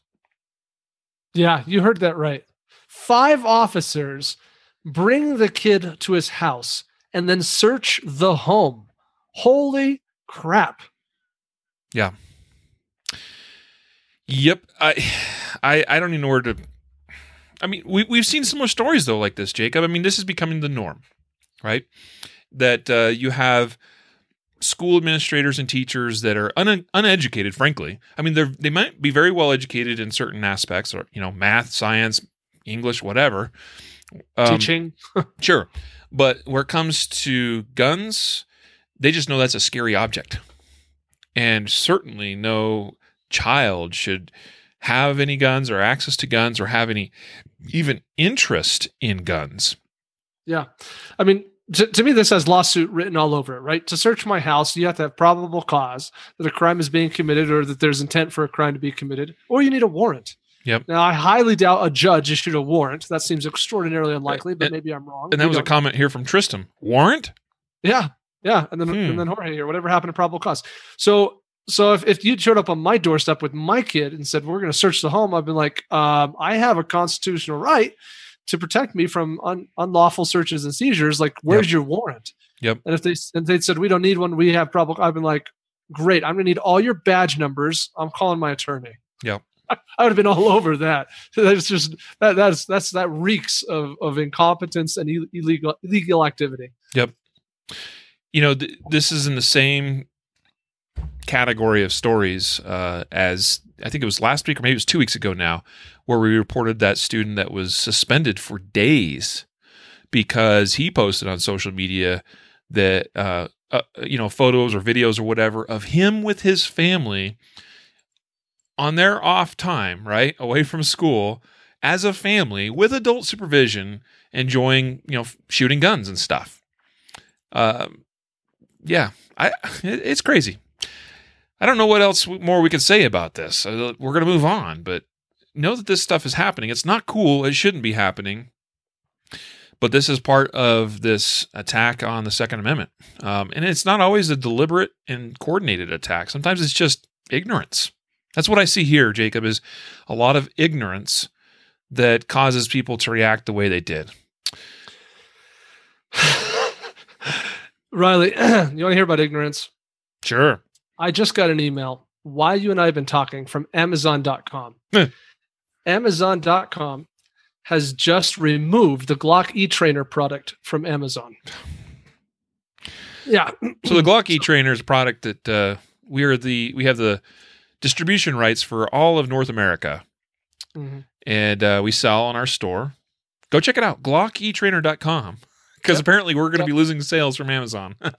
Yeah, you heard that right. Five officers bring the kid to his house and then search the home. Holy crap. Yeah. Yep. I I I don't even know where to I mean, we we've seen similar stories though like this, Jacob. I mean, this is becoming the norm, right? That uh, you have school administrators and teachers that are un- uneducated frankly i mean they're they might be very well educated in certain aspects or you know math science english whatever um, teaching sure but where it comes to guns they just know that's a scary object and certainly no child should have any guns or access to guns or have any even interest in guns yeah i mean to, to, me, this has lawsuit written all over it, right? To search my house, you have to have probable cause that a crime is being committed or that there's intent for a crime to be committed, or you need a warrant. Yep. Now, I highly doubt a judge issued a warrant. That seems extraordinarily unlikely, but and, maybe I'm wrong. And that we was a comment here from Tristan. Warrant? Yeah. Yeah. And then, hmm. and then Jorge or whatever happened to probable cause. So, so if, if you showed up on my doorstep with my kid and said, we're going to search the home, I've been like, um, I have a constitutional right to protect me from un- unlawful searches and seizures. Like, where's yep. your warrant? Yep. And if they and they said we don't need one, we have probable. I've been like, great. I'm gonna need all your badge numbers. I'm calling my attorney. Yep. I, I would have been all over that. That's just that that's that's that reeks of of incompetence and illegal illegal activity. Yep. You know, th- this is in the same category of stories uh, as I think it was last week or maybe it was two weeks ago now, where we reported that student that was suspended for days because he posted on social media that uh, uh, you know photos or videos or whatever of him with his family on their off time, right away from school, as a family with adult supervision, enjoying you know shooting guns and stuff. Um, yeah, I it, it's crazy. I don't know what else more we can say about this. Uh, we're going to move on, but know that this stuff is happening. It's not cool. It shouldn't be happening. But this is part of this attack on the Second Amendment. Um, and it's not always a deliberate and coordinated attack. Sometimes it's just ignorance. That's what I see here, Jacob, is a lot of ignorance that causes people to react the way they did. Riley, you want to hear about ignorance? Sure. I just got an email. Why you and I have been talking from Amazon.com. Amazon.com has just removed the Glock E Trainer product from Amazon. Yeah. So the Glock E Trainer is a product that uh, we are the we have the distribution rights for all of North America, mm-hmm. and uh, we sell on our store. Go check it out, GlockETrainer.com. because Yep. apparently we're going to Yep. be losing sales from Amazon. yeah,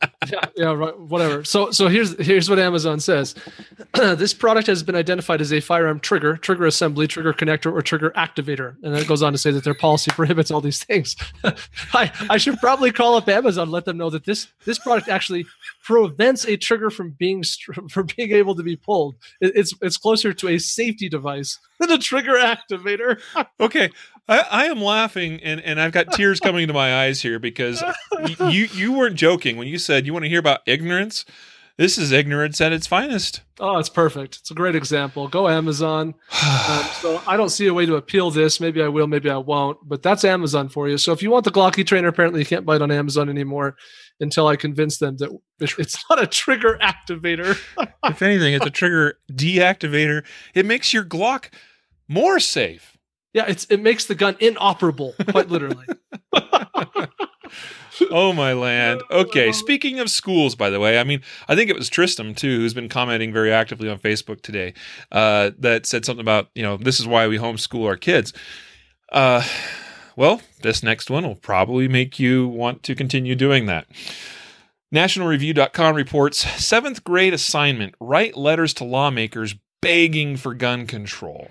yeah, right, whatever. So, so here's here's what Amazon says: this product has been identified as a firearm trigger, trigger assembly, trigger connector, or trigger activator, and then it goes on to say that their policy prohibits all these things. I I should probably call up Amazon, and let them know that this this product actually prevents a trigger from being from being able to be pulled. It, it's it's closer to a safety device than a trigger activator. okay, I, I am laughing and, and I've got tears coming to my eyes here because y- you you weren't joking when you said you want to hear about ignorance. This is ignorance at its finest. Oh, it's perfect. It's a great example. Go Amazon. Um, so I don't see a way to appeal this. Maybe I will, maybe I won't. But that's Amazon for you. So if you want the Glocky trainer, apparently you can't buy it on Amazon anymore until I convince them that it's not a trigger activator. if anything, it's a trigger deactivator. It makes your Glock more safe. Yeah, it's it makes the gun inoperable, quite literally. Oh my land. Okay, speaking of schools, by the way, I mean, I think it was Tristan too, who's been commenting very actively on Facebook today, uh, that said something about, you know, this is why we homeschool our kids. Uh, well, this next one will probably make you want to continue doing that. NationalReview.com reports seventh grade assignment write letters to lawmakers begging for gun control.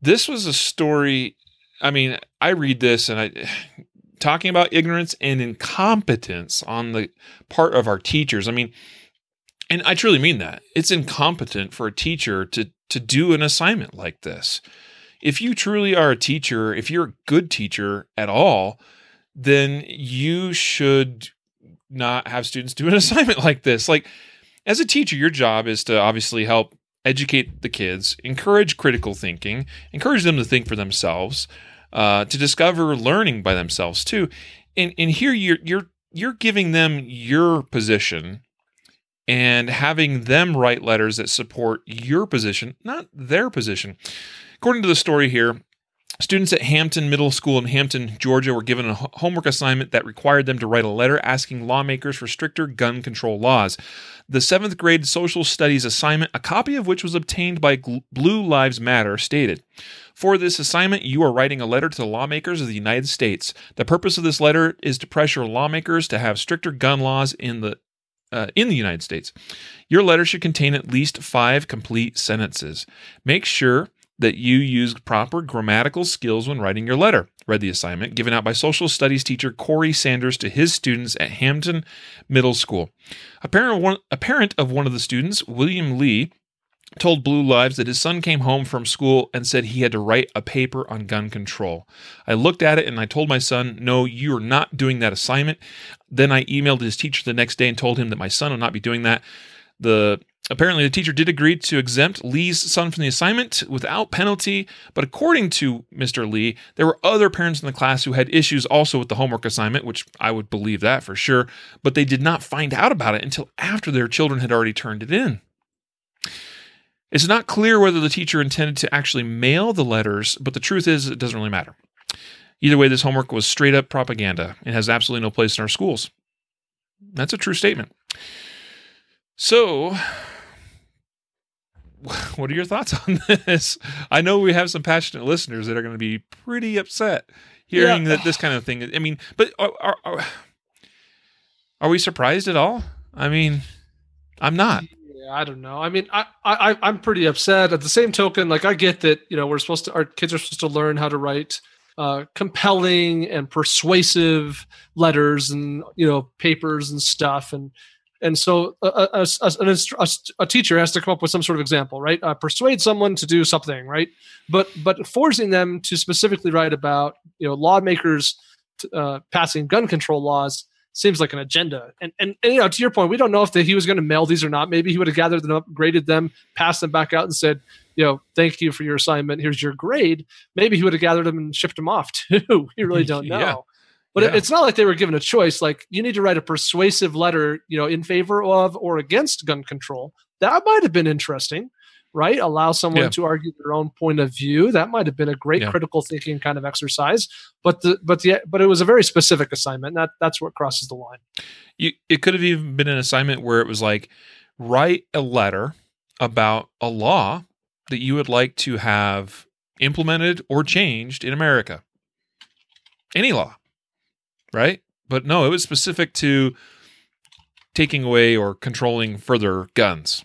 This was a story. I mean, I read this and I talking about ignorance and incompetence on the part of our teachers. I mean, and I truly mean that. It's incompetent for a teacher to to do an assignment like this. If you truly are a teacher, if you're a good teacher at all, then you should not have students do an assignment like this. Like as a teacher, your job is to obviously help educate the kids, encourage critical thinking, encourage them to think for themselves, uh, to discover learning by themselves too. And and here you're you're you're giving them your position and having them write letters that support your position, not their position. According to the story here, students at Hampton Middle School in Hampton, Georgia were given a homework assignment that required them to write a letter asking lawmakers for stricter gun control laws. The seventh grade social studies assignment, a copy of which was obtained by Blue Lives Matter, stated For this assignment, you are writing a letter to the lawmakers of the United States. The purpose of this letter is to pressure lawmakers to have stricter gun laws in the uh, in the United States. Your letter should contain at least five complete sentences. Make sure that you use proper grammatical skills when writing your letter. Read the assignment given out by social studies teacher Corey Sanders to his students at Hampton Middle School. A parent, of one, a parent of one of the students, William Lee, told Blue Lives that his son came home from school and said he had to write a paper on gun control. I looked at it and I told my son, No, you are not doing that assignment. Then I emailed his teacher the next day and told him that my son will not be doing that. The apparently the teacher did agree to exempt Lee's son from the assignment without penalty, but according to Mr. Lee, there were other parents in the class who had issues also with the homework assignment, which I would believe that for sure, but they did not find out about it until after their children had already turned it in. It's not clear whether the teacher intended to actually mail the letters, but the truth is it doesn't really matter. Either way, this homework was straight up propaganda and has absolutely no place in our schools. That's a true statement. So, what are your thoughts on this? I know we have some passionate listeners that are going to be pretty upset hearing Yeah. that this kind of thing. I mean, but are, are, are, are we surprised at all? I mean, I'm not. Yeah, I don't know. I mean, I, I I'm pretty upset. At the same token, like I get that you know we're supposed to our kids are supposed to learn how to write uh, compelling and persuasive letters and you know papers and stuff and and so a, a, a, a a teacher has to come up with some sort of example right uh, persuade someone to do something right but but forcing them to specifically write about you know lawmakers t- uh, passing gun control laws seems like an agenda. And, and and you know, to your point, we don't know if that he was going to mail these or not. Maybe he would have gathered them up, graded them, passed them back out, and said, you know, thank you for your assignment. Here's your grade. Maybe he would have gathered them and shipped them off too. we really don't know. Yeah. But Yeah. it's not like they were given a choice. Like you need to write a persuasive letter, you know, in favor of or against gun control. That might have been interesting, right? Allow someone Yeah. to argue their own point of view. That might have been a great Yeah. critical thinking kind of exercise. But the but the but it was a very specific assignment. That that's what crosses the line. You, it could have even been an assignment where it was like, write a letter about a law that you would like to have implemented or changed in America. Any law, right? but no, it was specific to taking away or controlling further guns.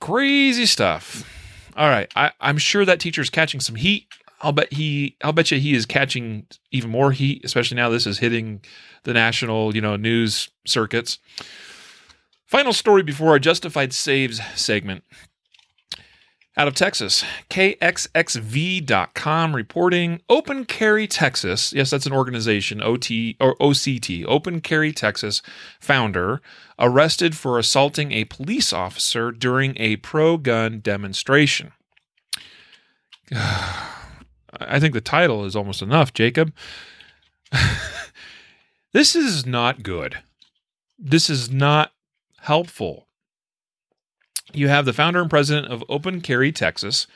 Crazy stuff. All right, I, I'm sure that teacher's catching some heat. I'll bet he. I'll bet you he is catching even more heat, especially now this is hitting the national, you know, news circuits. Final story before our justified saves segment. Out of Texas, KXXV.com reporting Open Carry Texas. Yes, that's an organization, OT or OCT, Open Carry Texas founder arrested for assaulting a police officer during a pro gun demonstration. I think the title is almost enough, Jacob. this is not good. This is not helpful you have the founder and president of Open Carry Texas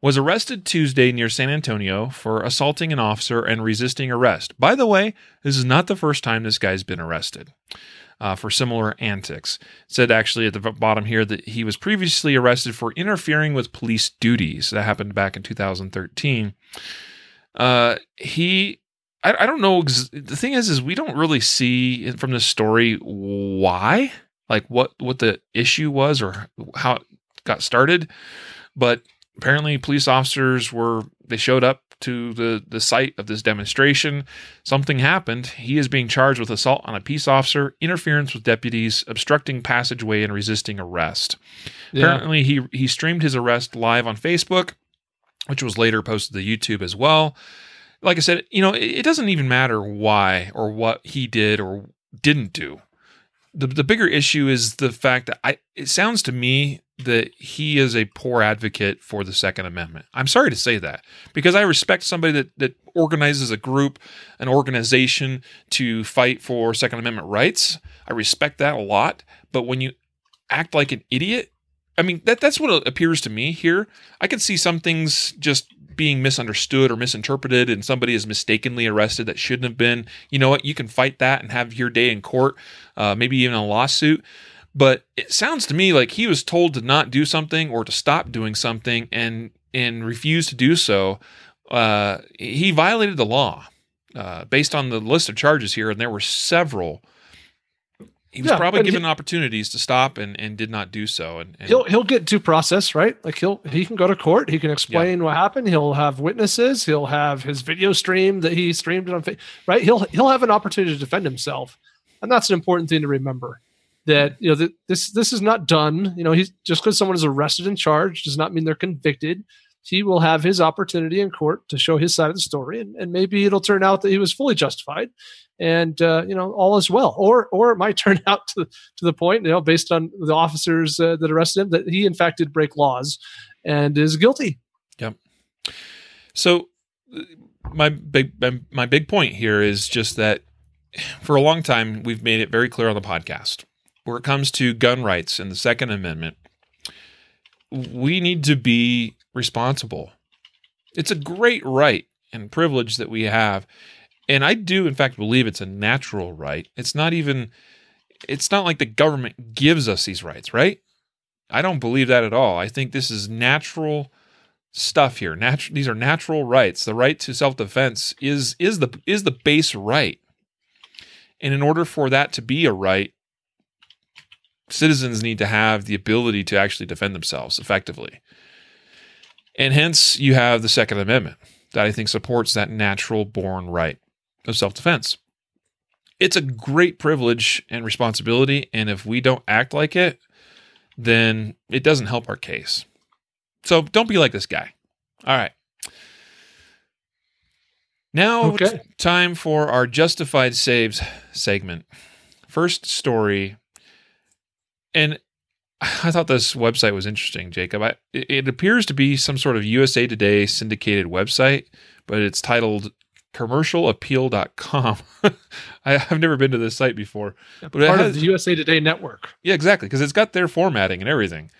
was arrested Tuesday near San Antonio for assaulting an officer and resisting arrest. By the way, this is not the first time this guy's been arrested. Uh, for similar antics. Said actually at the bottom here that he was previously arrested for interfering with police duties. That happened back in 2013. Uh, he, I, I don't know. The thing is, is we don't really see from this story why like what what the issue was or how it got started. But apparently, police officers were they showed up to the the site of this demonstration. Something happened. He is being charged with assault on a peace officer, interference with deputies, obstructing passageway, and resisting arrest. Yeah. Apparently, he he streamed his arrest live on Facebook, which was later posted to YouTube as well. Like I said, you know, it, it doesn't even matter why or what he did or didn't do the the bigger issue is the fact that I it sounds to me that he is a poor advocate for the Second Amendment. I'm sorry to say that because I respect somebody that that organizes a group, an organization to fight for Second Amendment rights. I respect that a lot, but when you act like an idiot, I mean that that's what it appears to me here. I can see some things just being misunderstood or misinterpreted and somebody is mistakenly arrested that shouldn't have been, you know what? You can fight that and have your day in court, uh, maybe even a lawsuit. But it sounds to me like he was told to not do something or to stop doing something and and refused to do so. Uh, he violated the law uh, based on the list of charges here, and there were several he was yeah, probably given he, opportunities to stop and, and did not do so. And, and, he'll he'll get due process, right? Like he'll he can go to court. He can explain yeah. what happened. He'll have witnesses. He'll have his video stream that he streamed on, right? He'll he'll have an opportunity to defend himself, and that's an important thing to remember. That you know that this this is not done. You know, he's just because someone is arrested and charged does not mean they're convicted he will have his opportunity in court to show his side of the story, and, and maybe it'll turn out that he was fully justified, and uh, you know all is well. Or or it might turn out to to the point, you know, based on the officers uh, that arrested him, that he in fact did break laws and is guilty. Yep. So my big my big point here is just that for a long time we've made it very clear on the podcast where it comes to gun rights and the Second Amendment, we need to be responsible. It's a great right and privilege that we have. And I do, in fact, believe it's a natural right. It's not even, it's not like the government gives us these rights, right? I don't believe that at all. I think this is natural stuff here. Natural, these are natural rights. The right to self-defense is is the is the base right. And in order for that to be a right, citizens need to have the ability to actually defend themselves effectively. And hence, you have the Second Amendment that I think supports that natural born right of self defense. It's a great privilege and responsibility. And if we don't act like it, then it doesn't help our case. So don't be like this guy. All right. Now okay. time for our justified saves segment. First story. And I thought this website was interesting, Jacob. I, it appears to be some sort of USA Today syndicated website, but it's titled commercialappeal.com. I, have never been to this site before. Yeah, but part has, of the USA Today network. Yeah, exactly, because it's got their formatting and everything.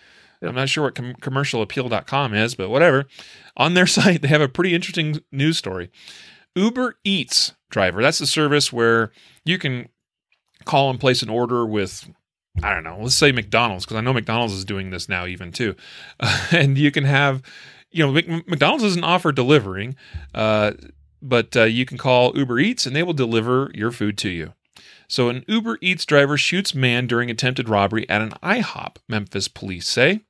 Yeah. I'm not sure what com- commercialappeal.com is, but whatever. On their site, they have a pretty interesting news story. Uber Eats driver, that's the service where you can call and place an order with I don't know, let's say McDonald's, because I know McDonald's is doing this now, even too. Uh, and you can have, you know, McDonald's doesn't offer delivering, uh, but uh, you can call Uber Eats and they will deliver your food to you. So, an Uber Eats driver shoots man during attempted robbery at an IHOP, Memphis police say.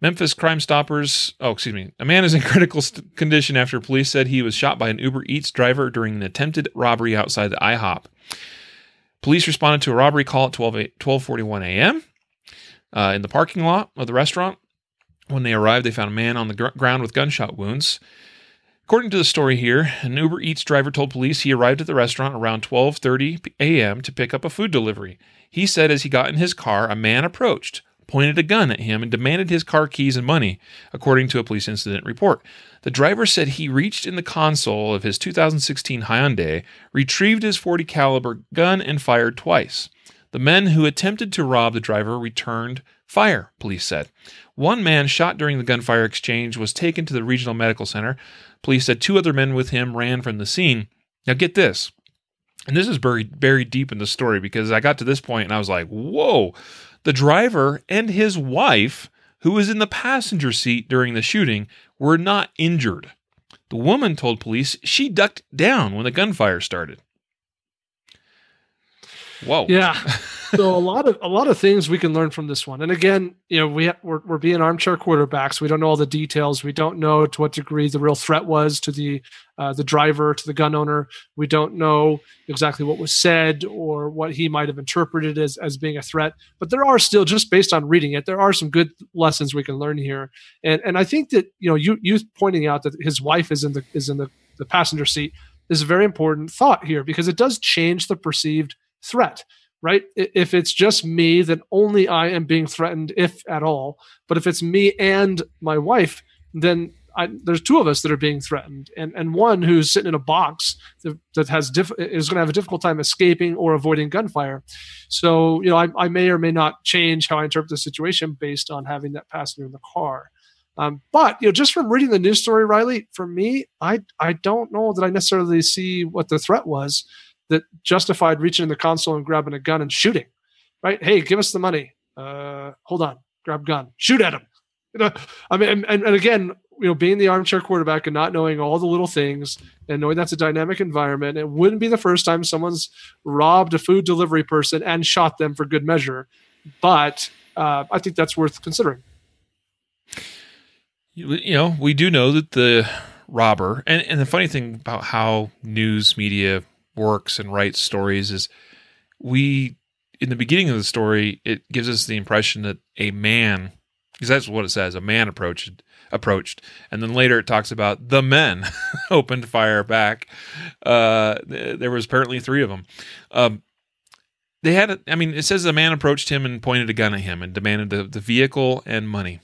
Memphis Crime Stoppers, oh, excuse me, a man is in critical st- condition after police said he was shot by an Uber Eats driver during an attempted robbery outside the IHOP. Police responded to a robbery call at 12, 1241 a.m. Uh, in the parking lot of the restaurant. When they arrived, they found a man on the gr- ground with gunshot wounds. According to the story here, an Uber Eats driver told police he arrived at the restaurant around 12:30 a.m. to pick up a food delivery. He said as he got in his car, a man approached, pointed a gun at him, and demanded his car keys and money, according to a police incident report. The driver said he reached in the console of his 2016 Hyundai, retrieved his 40 caliber gun and fired twice. The men who attempted to rob the driver returned fire, police said. One man shot during the gunfire exchange was taken to the regional medical center. Police said two other men with him ran from the scene. Now get this. And this is buried buried deep in the story because I got to this point and I was like, "Whoa." The driver and his wife, who was in the passenger seat during the shooting, were not injured. The woman told police she ducked down when the gunfire started. Whoa. Yeah. so a lot of a lot of things we can learn from this one. And again, you know, we we're, we're being armchair quarterbacks. We don't know all the details. We don't know to what degree the real threat was to the uh, the driver, to the gun owner. We don't know exactly what was said or what he might have interpreted as as being a threat. But there are still, just based on reading it, there are some good lessons we can learn here. And and I think that you know you you pointing out that his wife is in the is in the, the passenger seat is a very important thought here because it does change the perceived threat right? If it's just me, then only I am being threatened, if at all. But if it's me and my wife, then I, there's two of us that are being threatened, and and one who's sitting in a box that, that has diff, is going to have a difficult time escaping or avoiding gunfire. So you know, I, I may or may not change how I interpret the situation based on having that passenger in the car. Um, but you know, just from reading the news story, Riley, for me, I I don't know that I necessarily see what the threat was that justified reaching in the console and grabbing a gun and shooting. Right? Hey, give us the money. Uh, hold on, grab gun, shoot at him. I mean, and, and again, you know, being the armchair quarterback and not knowing all the little things and knowing that's a dynamic environment, it wouldn't be the first time someone's robbed a food delivery person and shot them for good measure. But uh, I think that's worth considering. You know, we do know that the robber, and, and the funny thing about how news media works and writes stories is we in the beginning of the story it gives us the impression that a man because that's what it says a man approached approached. And then later it talks about the men opened fire back. Uh, there was apparently three of them um, they had i mean it says a man approached him and pointed a gun at him and demanded the, the vehicle and money.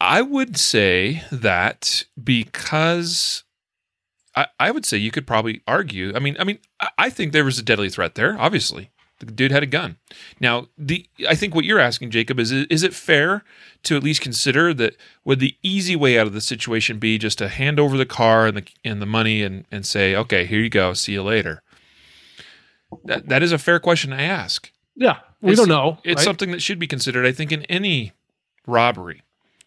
I would say that because I, I would say you could probably argue. I mean, I mean, I think there was a deadly threat there. Obviously, the dude had a gun. Now, the I think what you're asking, Jacob, is is it fair to at least consider that would the easy way out of the situation be just to hand over the car and the and the money and and say, okay, here you go, see you later. That that is a fair question to ask. Yeah, we It's- don't know. It's right? something that should be considered. I think in any robbery,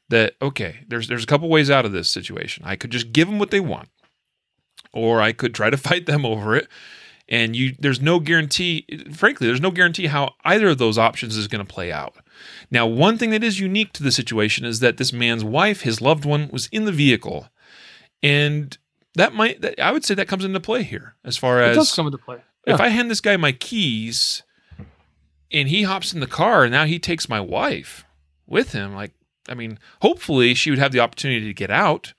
that okay, there's there's a couple ways out of this situation. I could just give them what they want, or I could try to fight them over it. And you, there's no guarantee. Frankly, there's no guarantee how either of those options is going to play out. Now, one thing that is unique to the situation is that this man's wife, his loved one, was in the vehicle, and that might. That, I would say that comes into play here as far it as does come into play. if I hand this guy my keys and he hops in the car and now he takes my wife with him, like, I mean, hopefully she would have the opportunity to get out,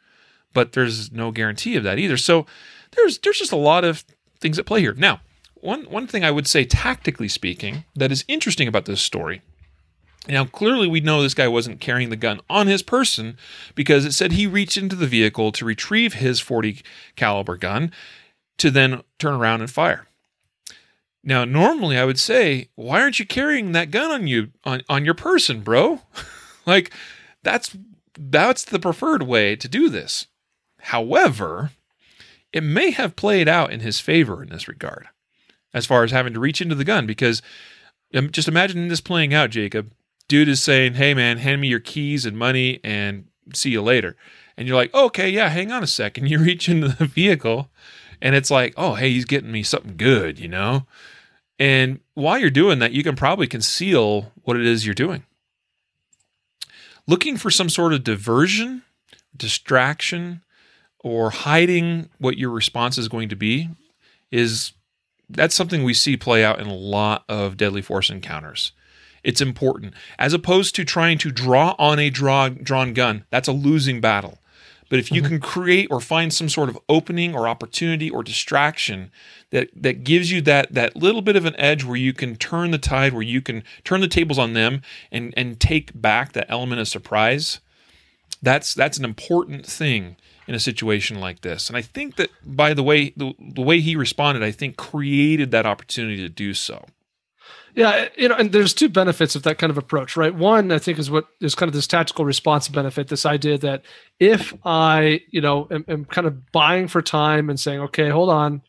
but there's no guarantee of that either. So there's there's just a lot of things at play here. Now, one one thing I would say tactically speaking that is interesting about this story. Now, clearly we know this guy wasn't carrying the gun on his person because it said he reached into the vehicle to retrieve his 40 caliber gun to then turn around and fire. Now, normally I would say, why aren't you carrying that gun on you on, on your person, bro? like that's that's the preferred way to do this. However, it may have played out in his favor in this regard, as far as having to reach into the gun, because just imagine this playing out, Jacob. Dude is saying, "Hey man, hand me your keys and money and see you later. And you're like, okay, yeah, hang on a second. You reach into the vehicle and it's like, oh, hey, he's getting me something good, you know? And while you're doing that, you can probably conceal what it is you're doing. Looking for some sort of diversion, distraction, or hiding what your response is going to be is that's something we see play out in a lot of deadly force encounters. It's important. As opposed to trying to draw on a draw, drawn gun, that's a losing battle. But if you mm-hmm. can create or find some sort of opening or opportunity or distraction that that gives you that that little bit of an edge where you can turn the tide, where you can turn the tables on them and and take back that element of surprise, that's that's an important thing in a situation like this. And I think that by the way the, the way he responded, I think created that opportunity to do so. Yeah, you know, and there's two benefits of that kind of approach, right? One, I think, is what is kind of this tactical response benefit. This idea that if I, you know, am, am kind of buying for time and saying, okay, hold on, you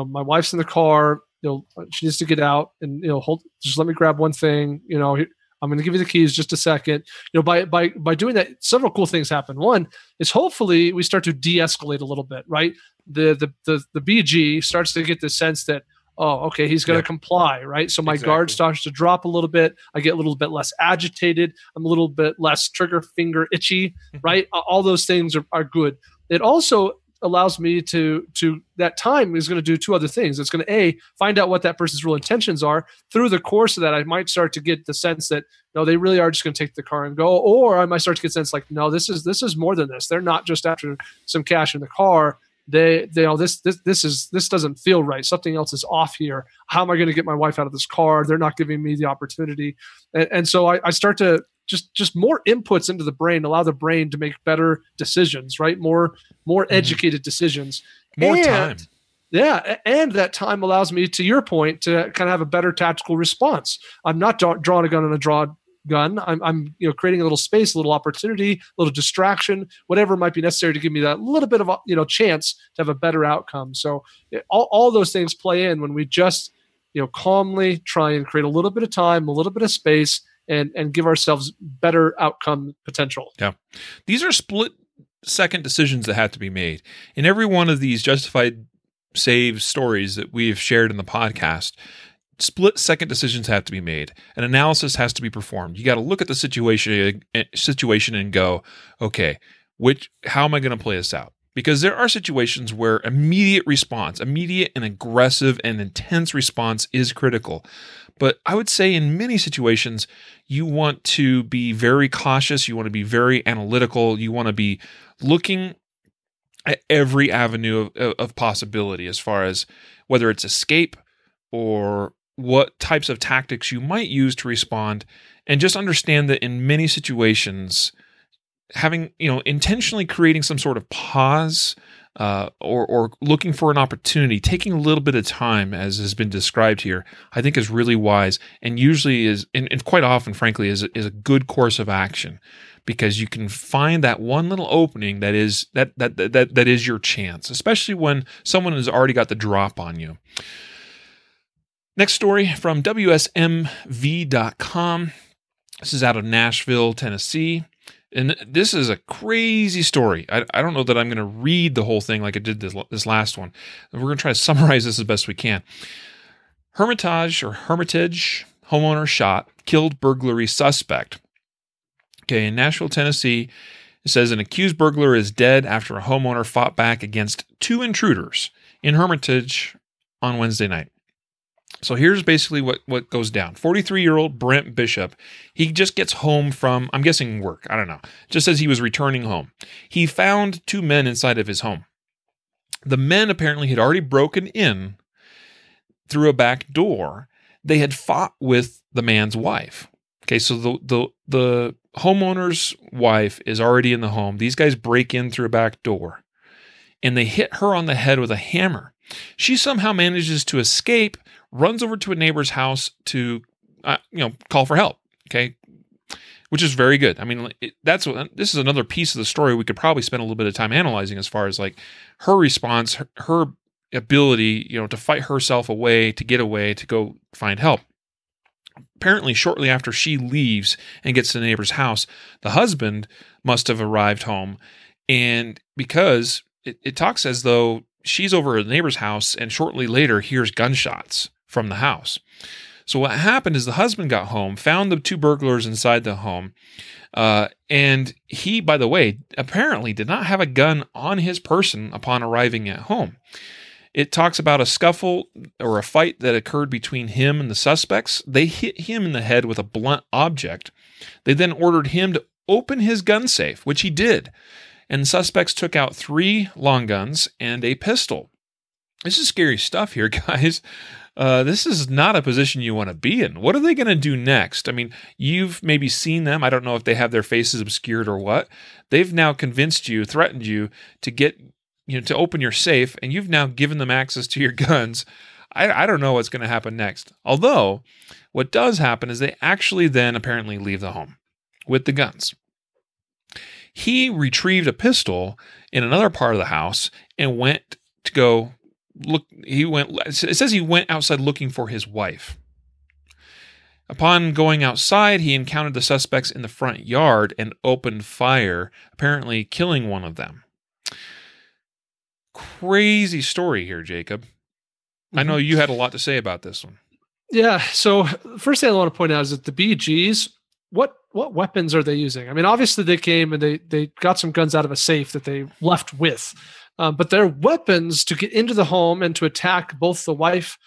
know, my wife's in the car, you know, she needs to get out, and you know, hold, just let me grab one thing, you know, I'm going to give you the keys just a second. You know, by by by doing that, several cool things happen. One is hopefully we start to de-escalate a little bit, right? The the the the BG starts to get the sense that oh, okay, he's going to yeah. comply, right? So my exactly. guard starts to drop a little bit. I get a little bit less agitated. I'm a little bit less trigger finger itchy, right? All those things are, are good. It also allows me to to that time is going to do two other things. It's going to a find out what that person's real intentions are through the course of that i might start to get the sense that no they really are just going to take the car and go or i might start to get sense like no this is this is more than this. They're not just after some cash in the car they they know this this this is this doesn't feel right. Something else is off here. How am i going to get my wife out of this car? They're not giving me the opportunity. And, and so I, I, start to just just more inputs into the brain allow the brain to make better decisions right? More more mm-hmm. educated decisions. More and, time. Yeah, and that time allows me, to your point, to kind of have a better tactical response. I'm not drawing a gun on a draw gun. I'm, I'm you know creating a little space, a little opportunity, a little distraction, whatever might be necessary to give me that little bit of you know chance to have a better outcome. So all all those things play in when we just you know calmly try and create a little bit of time, a little bit of space, and and give ourselves better outcome potential. Yeah, these are split second decisions that have to be made in every one of these justified save stories that we've shared in the podcast split second decisions have to be made. An analysis has to be performed. You got to look at the situation eh, situation and go okay which how am i going to play this out? Because there are situations where immediate response immediate and aggressive and intense response is critical. But i would say in many situations you want to be very cautious you want to be very analytical you want to be looking at every avenue of, of possibility as far as whether it's escape or what types of tactics you might use to respond and just understand that in many situations having you know intentionally creating some sort of pause uh, or or looking for an opportunity taking a little bit of time as has been described here i think is really wise and usually is and, and quite often frankly is, is a good course of action because you can find that one little opening that is that that that that is your chance especially when someone has already got the drop on you Next story from WSMV.com. This is out of Nashville, Tennessee. And this is a crazy story. I, I don't know that I'm going to read the whole thing like I did this, this last one. We're going to try to summarize this as best we can. Hermitage or Hermitage homeowner shot, killed burglary suspect. Okay, in Nashville, Tennessee, it says an accused burglar is dead after a homeowner fought back against two intruders in Hermitage on Wednesday night. So here's basically what, what goes down. 43 year old Brent Bishop, he just gets home from, I'm guessing work, I don't know, just says he was returning home. He found two men inside of his home. The men apparently had already broken in through a back door. They had fought with the man's wife. Okay, so the, the, the homeowner's wife is already in the home. These guys break in through a back door and they hit her on the head with a hammer. She somehow manages to escape runs over to a neighbor's house to, uh, you know, call for help. Okay. Which is very good. I mean, it, that's what this is another piece of the story we could probably spend a little bit of time analyzing as far as like her response, her, her ability, you know, to fight herself away, to get away, to go find help. apparently shortly after she leaves and gets to the neighbor's house, the husband must have arrived home. And because it, it talks as though she's over at the neighbor's house and shortly later hears gunshots from the house. So what happened is the husband got home, found the two burglars inside the home, uh, and he, by the way, apparently did not have a gun on his person upon arriving at home. It talks about a scuffle or a fight that occurred between him and the suspects. They hit him in the head with a blunt object. They then ordered him to open his gun safe, which he did. And suspects took out three long guns and a pistol. This is scary stuff here, guys uh, this is not a position you want to be in. What are they going to do next? I mean, you've maybe seen them. I don't know if they have their faces obscured or what. They've now convinced you, threatened you to get, you know, to open your safe, and you've now given them access to your guns. I, I don't know what's going to happen next. Although, what does happen is they actually then apparently leave the home with the guns. He retrieved a pistol in another part of the house and went to go look he went it says he went outside looking for his wife. Upon going outside he encountered the suspects in the front yard and opened fire apparently killing one of them. Crazy story here jacob. Mm-hmm. i know you had a lot to say about this one. Yeah so first thing i want to point out is that the bgs what what weapons are they using? I mean obviously they came and they they got some guns out of a safe that they left with um, but their weapons to get into the home and to attack both the wife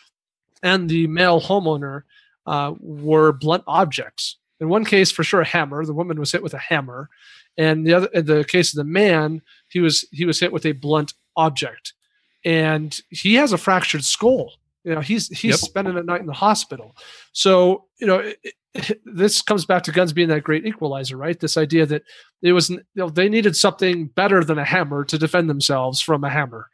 and the male homeowner uh, were blunt objects. In one case, for sure, a hammer. The woman was hit with a hammer, and the other, in the case of the man, he was he was hit with a blunt object, and he has a fractured skull. You know, he's he's yep. spending a night in the hospital. So you know, it, this comes back to guns being that great equalizer, right? This idea that it was you know, they needed something better than a hammer to defend themselves from a hammer,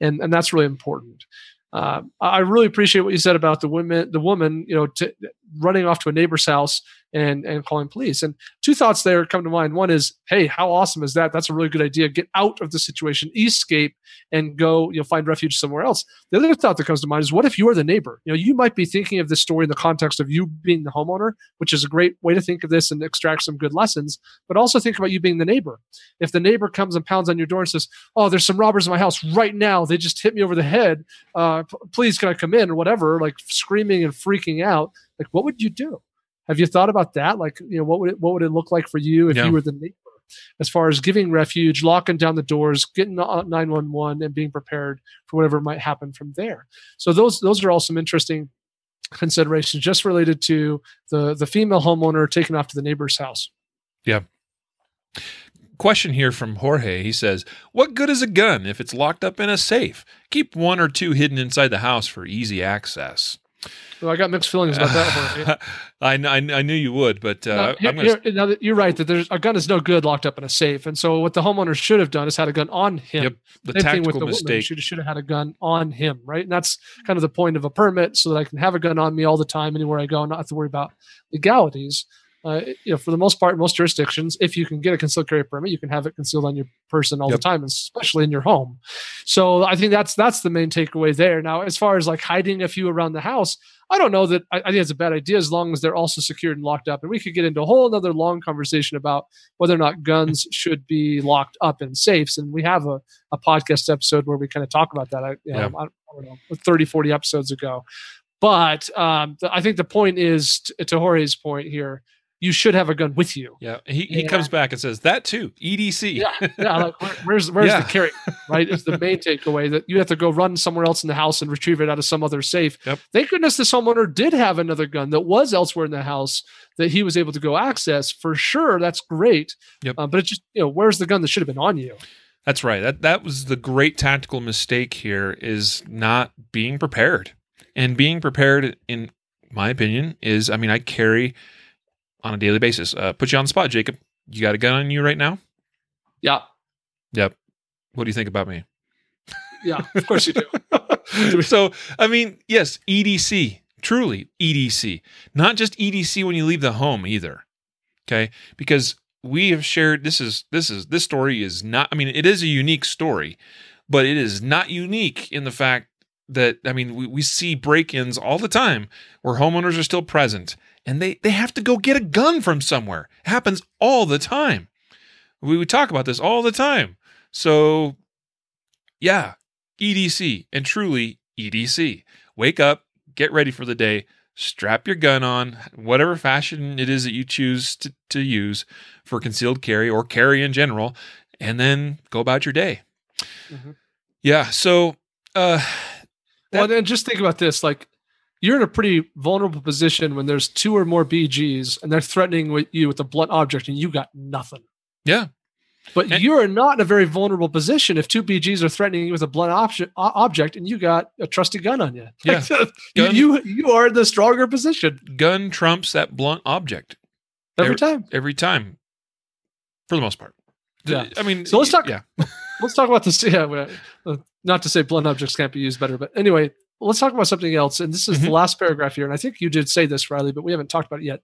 and and that's really important. Uh, I really appreciate what you said about the women, the woman, you know, to, running off to a neighbor's house and and calling police. And two thoughts there come to mind. One is, hey, how awesome is that? That's a really good idea. Get out of the situation, escape, and go, you know, find refuge somewhere else. The other thought that comes to mind is, what if you are the neighbor? You know, you might be thinking of this story in the context of you being the homeowner, which is a great way to think of this and extract some good lessons. But also think about you being the neighbor. If the neighbor comes and pounds on your door and says, "Oh, there's some robbers in my house right now. They just hit me over the head. Uh, p- please, can I come in?" or whatever, like screaming and freaking out. Like, what would you do? Have you thought about that? Like, you know, what would it what would it look like for you if yeah. you were the neighbor? As far as giving refuge, locking down the doors, getting uh, 911 and being prepared for whatever might happen from there. So those those are all some interesting considerations just related to the the female homeowner taking off to the neighbor's house. Yeah. Question here from Jorge. He says, What good is a gun if it's locked up in a safe? Keep one or two hidden inside the house for easy access. Well, I got mixed feelings about that I, I, I knew you would, but uh, now, here, here, now you're right that there's a gun is no good locked up in a safe, and so what the homeowner should have done is had a gun on him. Yep, the Same tactical thing with the mistake. Should should have had a gun on him, right? And that's kind of the point of a permit, so that I can have a gun on me all the time, anywhere I go, and not have to worry about legalities. Uh, you know, for the most part, most jurisdictions, if you can get a concealed carry permit, you can have it concealed on your person all yep. the time, especially in your home. So I think that's that's the main takeaway there. Now, as far as like hiding a few around the house, I don't know that I, I think it's a bad idea as long as they're also secured and locked up. And we could get into a whole other long conversation about whether or not guns should be locked up in safes. And we have a, a podcast episode where we kind of talk about that. I, yeah. I, I don't know, 30, 40 episodes ago. But um, I think the point is, to, to Jorge's point here, you should have a gun with you. Yeah, he, he yeah. comes back and says that too. EDC. Yeah, yeah. Like, where, where's where's yeah. the carry? Right, is the main takeaway that you have to go run somewhere else in the house and retrieve it out of some other safe. Yep. Thank goodness this homeowner did have another gun that was elsewhere in the house that he was able to go access. For sure, that's great. Yep. Uh, but it just you know where's the gun that should have been on you? That's right. That that was the great tactical mistake here is not being prepared. And being prepared, in my opinion, is I mean I carry on a daily basis. Uh, put you on the spot, Jacob. You got a gun on you right now? Yeah. Yep. What do you think about me? Yeah, of course you do. so, I mean, yes, EDC, truly EDC, not just EDC when you leave the home either. Okay, because we have shared this is this is this story is not. I mean, it is a unique story, but it is not unique in the fact that I mean, we, we see break-ins all the time where homeowners are still present and they they have to go get a gun from somewhere. It happens all the time. We we talk about this all the time. So yeah, EDC and truly EDC. Wake up, get ready for the day, strap your gun on, whatever fashion it is that you choose to, to use for concealed carry or carry in general, and then go about your day. Mhm. Yeah. So, uh, well, then just think about this: like you're in a pretty vulnerable position when there's two or more BGs and they're threatening with you with a blunt object, and you got nothing. yeah, But And- you are not in a very vulnerable position if two BGs are threatening you with a blunt obje- object and you got a trusty gun on you. Yeah. you, Gun- you you are in the stronger position gun trumps that blunt object every There- time. every time, for the most part. Yeah. I mean, So let's talk- Yeah. Let's talk about this. Yeah, uh, not to say blunt objects can't be used better, but anyway, let's talk about something else. And this is the Mhm. last paragraph here. And I think you did say this, Riley, but we haven't talked about it yet.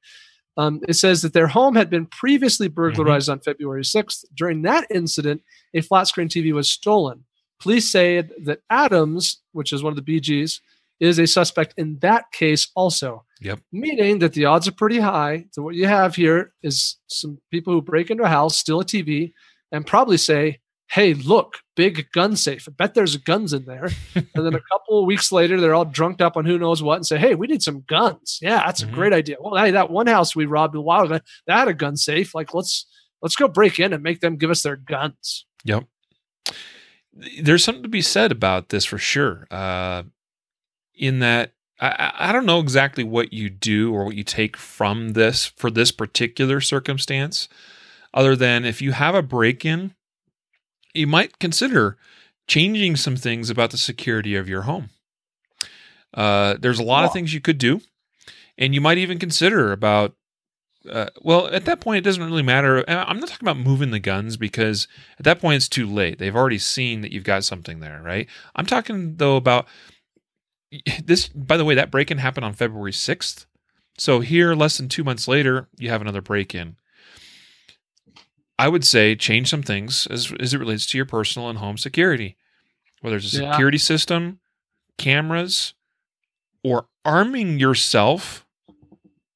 Um, it says that their home had been previously burglarized on February 6th. During that incident, a flat screen TV was stolen. Police say that Adams, which is one of the BGs, is a suspect in that case also. Yep. Meaning that the odds are pretty high. So what you have here is some people who break into a house, steal a TV, and probably say, "Hey, look, big gun safe. I bet there's guns in there." and then a couple of weeks later, they're all drunked up on who knows what, and say, "Hey, we need some guns. Yeah, that's Mhm. a great idea. Well, hey, that one house we robbed a while ago, that had a gun safe. Like, let's let's go break in and make them give us their guns." Yep. There's something to be said about this for sure. Uh, in that, I- I, I don't know exactly what you do or what you take from this for this particular circumstance, other than if you have a break in, you might consider changing some things about the security of your home. Uh, there's a lot of things you could do, and you might even consider about uh, well, at that point, it doesn't really matter. I'm not talking about moving the guns because at that point it's too late. They've already seen that you've got something there, right? I'm talking though about this. By the way, that break in happened on February 6th. So here, less than two months later, you have another break in. I would say change some things as, as it relates to your personal and home security, whether it's a Yeah. security system, cameras, or arming yourself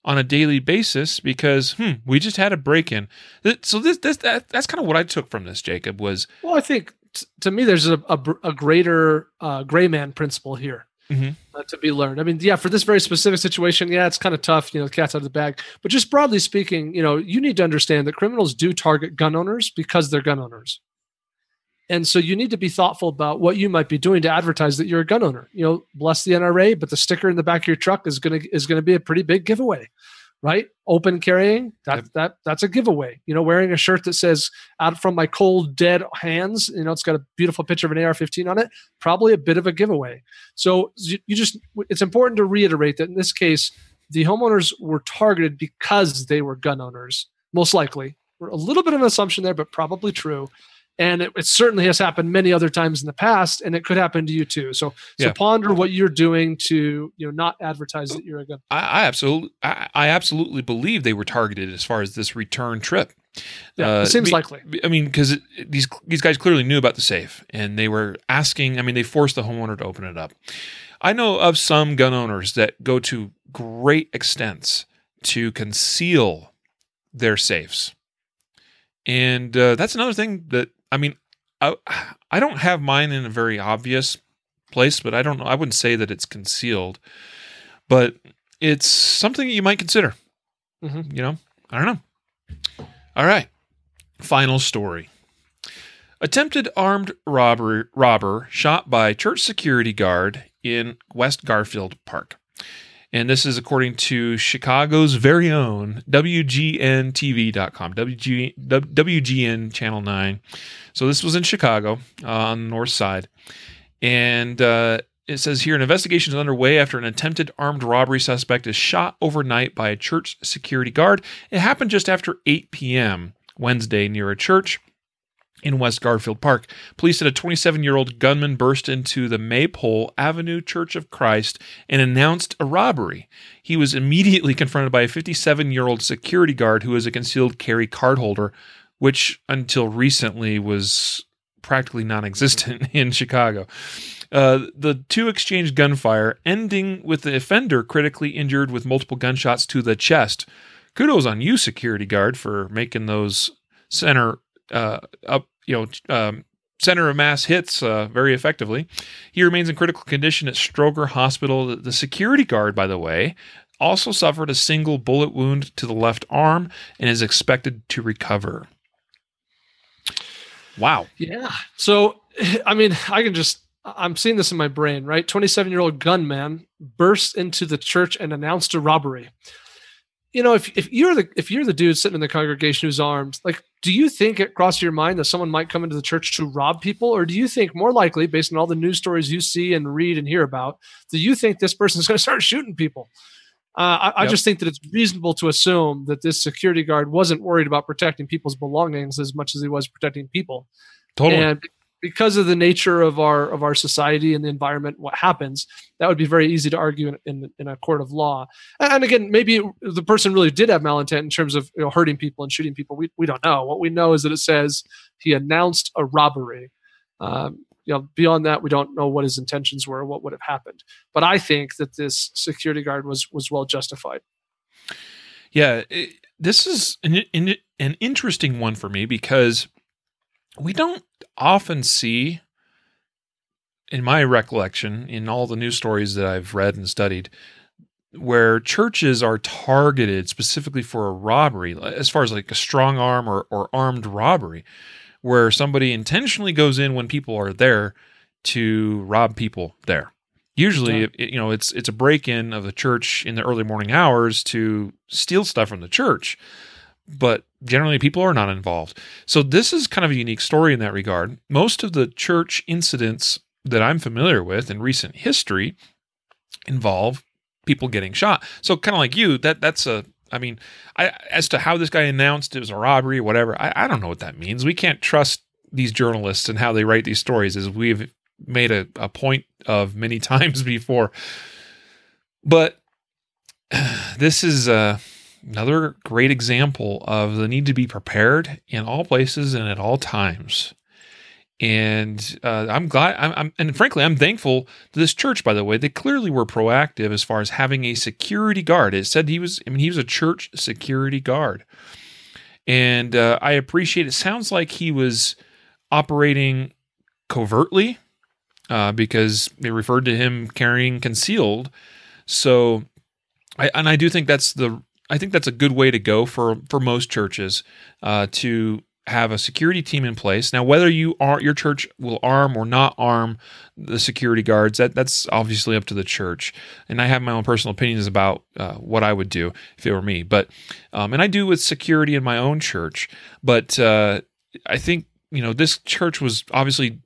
on a daily basis because hmm, we just had a break in. So this this that, that's kind of what I took from this. Jacob was Well, I think t- to me, there's a, a, a greater uh, gray man principle here Mhm. uh, to be learned. I mean, yeah, for this very specific situation, yeah, it's kind of tough, you know, the cat's out of the bag. But just broadly speaking, you know, you need to understand that criminals do target gun owners because they're gun owners. And so you need to be thoughtful about what you might be doing to advertise that you're a gun owner. You know, bless the NRA, but the sticker in the back of your truck is gonna is gonna be a pretty big giveaway, right? Open carrying that Yep. that that's a giveaway. You know, wearing a shirt that says "out from my cold dead hands," you know, it's got a beautiful picture of an AR-15 on it. Probably a bit of a giveaway. So you, you just it's important to reiterate that in this case, the homeowners were targeted because they were gun owners, most likely. We're a little bit of an assumption there, but probably true. And it, it certainly has happened many other times in the past, and it could happen to you too. So, so Yeah. ponder what you're doing to you know not advertise that you're a gun. I, I absolutely I, I absolutely believe they were targeted as far as this return trip. Yeah, Uh, it seems be- likely. I mean, because these these guys clearly knew about the safe, and they were asking. I mean, they forced the homeowner to open it up. I know of some gun owners that go to great extents to conceal their safes, and uh, that's another thing that I mean, I I don't have mine in a very obvious place, but I don't know. I wouldn't say that it's concealed, but it's something that you might consider. Mhm. You know, I don't know. All right. Final story. Attempted armed robber robber shot by church security guard in West Garfield Park. And this is according to Chicago's very own WGNTV.com, WG, WGN Channel 9. So this was in Chicago uh, on the north side. And uh, it says here an investigation is underway after an attempted armed robbery suspect is shot overnight by a church security guard. It happened just after 8 p.m. Wednesday near a church in West Garfield Park. Police said a 27 year old gunman burst into the Maypole Avenue Church of Christ and announced a robbery. He was immediately confronted by a 57 year old security guard who is a concealed carry card holder, which until recently was practically non existent in Chicago. Uh, the two exchanged gunfire, ending with the offender critically injured with multiple gunshots to the chest. Kudos on you, security guard, for making those center uh, up, you know, um, center of mass hits uh, very effectively. He remains in critical condition at Stroger Hospital. The security guard, by the way, also suffered a single bullet wound to the left arm and is expected to recover. Wow. Yeah. So, I mean, I can just, I'm seeing this in my brain, right? 27 year old gunman burst into the church and announced a robbery. You know, if, if you're the if you're the dude sitting in the congregation who's armed, like, do you think it crossed your mind that someone might come into the church to rob people, or do you think more likely, based on all the news stories you see and read and hear about, do you think this person's going to start shooting people? Uh, I, yep. I, just think that it's reasonable to assume that this security guard wasn't worried about protecting people's belongings as much as he was protecting people. Totally. And because of the nature of our of our society and the environment, what happens, that would be very easy to argue in, in, in a court of law. And again, maybe the person really did have malintent in terms of you know, hurting people and shooting people. We, we don't know. What we know is that it says he announced a robbery. Um, you know, beyond that, we don't know what his intentions were, or what would have happened. But I think that this security guard was was well justified. Yeah, it, this is an, an interesting one for me because we don't often see, in my recollection, in all the news stories that I've read and studied, where churches are targeted specifically for a robbery, as far as like a strong arm or, or armed robbery where somebody intentionally goes in when people are there to rob people there. Usually, yeah. it, you know, it's it's a break-in of the church in the early morning hours to steal stuff from the church, but generally people are not involved. So this is kind of a unique story in that regard. Most of the church incidents that I'm familiar with in recent history involve people getting shot. So kind of like you, that that's a I mean, I, as to how this guy announced it was a robbery or whatever, I, I don't know what that means. We can't trust these journalists and how they write these stories, as we've made a, a point of many times before. But this is uh, another great example of the need to be prepared in all places and at all times and uh, I'm glad. I'm, I'm, and frankly, I'm thankful to this church. By the way, they clearly were proactive as far as having a security guard. It said he was. I mean, he was a church security guard, and uh, I appreciate. It sounds like he was operating covertly uh, because they referred to him carrying concealed. So, I, and I do think that's the. I think that's a good way to go for for most churches uh, to have a security team in place. Now, whether you are your church will arm or not arm the security guards, that that's obviously up to the church. And I have my own personal opinions about uh, what I would do if it were me. But um, and I do with security in my own church. But uh, I think you know this church was obviously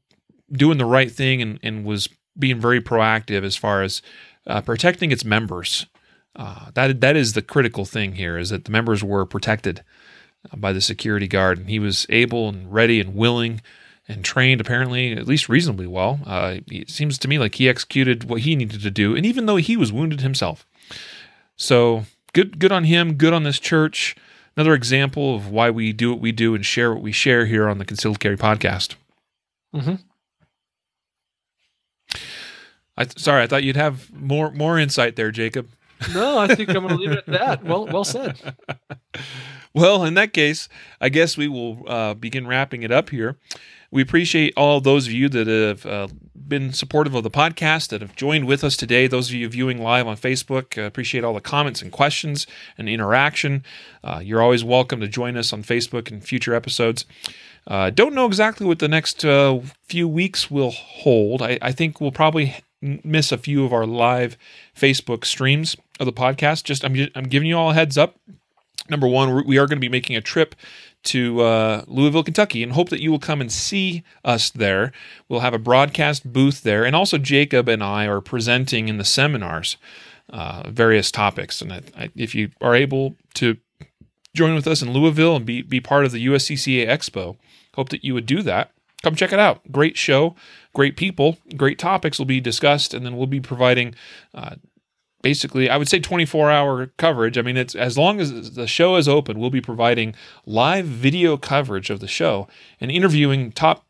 doing the right thing and, and was being very proactive as far as uh, protecting its members. Uh, that that is the critical thing here is that the members were protected by the security guard, and he was able and ready and willing and trained apparently at least reasonably well. Uh, it seems to me like he executed what he needed to do, and even though he was wounded himself, so good good on him. Good on this church. Another example of why we do what we do and share what we share here on the Concealed Carry podcast. Mm-hmm. I sorry, I thought you'd have more more insight there, Jacob. No, I think I'm going to leave it at that. Well, well said. Well, in that case, I guess we will uh, begin wrapping it up here. We appreciate all those of you that have uh, been supportive of the podcast, that have joined with us today. Those of you viewing live on Facebook, uh, appreciate all the comments and questions and interaction. Uh, you're always welcome to join us on Facebook in future episodes. Uh, don't know exactly what the next uh, few weeks will hold. I, I think we'll probably miss a few of our live Facebook streams of the podcast. Just I'm, I'm giving you all a heads up number one, we are going to be making a trip to uh, Louisville, Kentucky, and hope that you will come and see us there. We'll have a broadcast booth there, and also Jacob and I are presenting in the seminars uh, various topics. And I, I, if you are able to join with us in Louisville and be be part of the USCCA Expo, hope that you would do that. Come check it out. Great show, great people, great topics will be discussed, and then we'll be providing uh, basically I would say 24 hour coverage. I mean, it's as long as the show is open, we'll be providing live video coverage of the show and interviewing top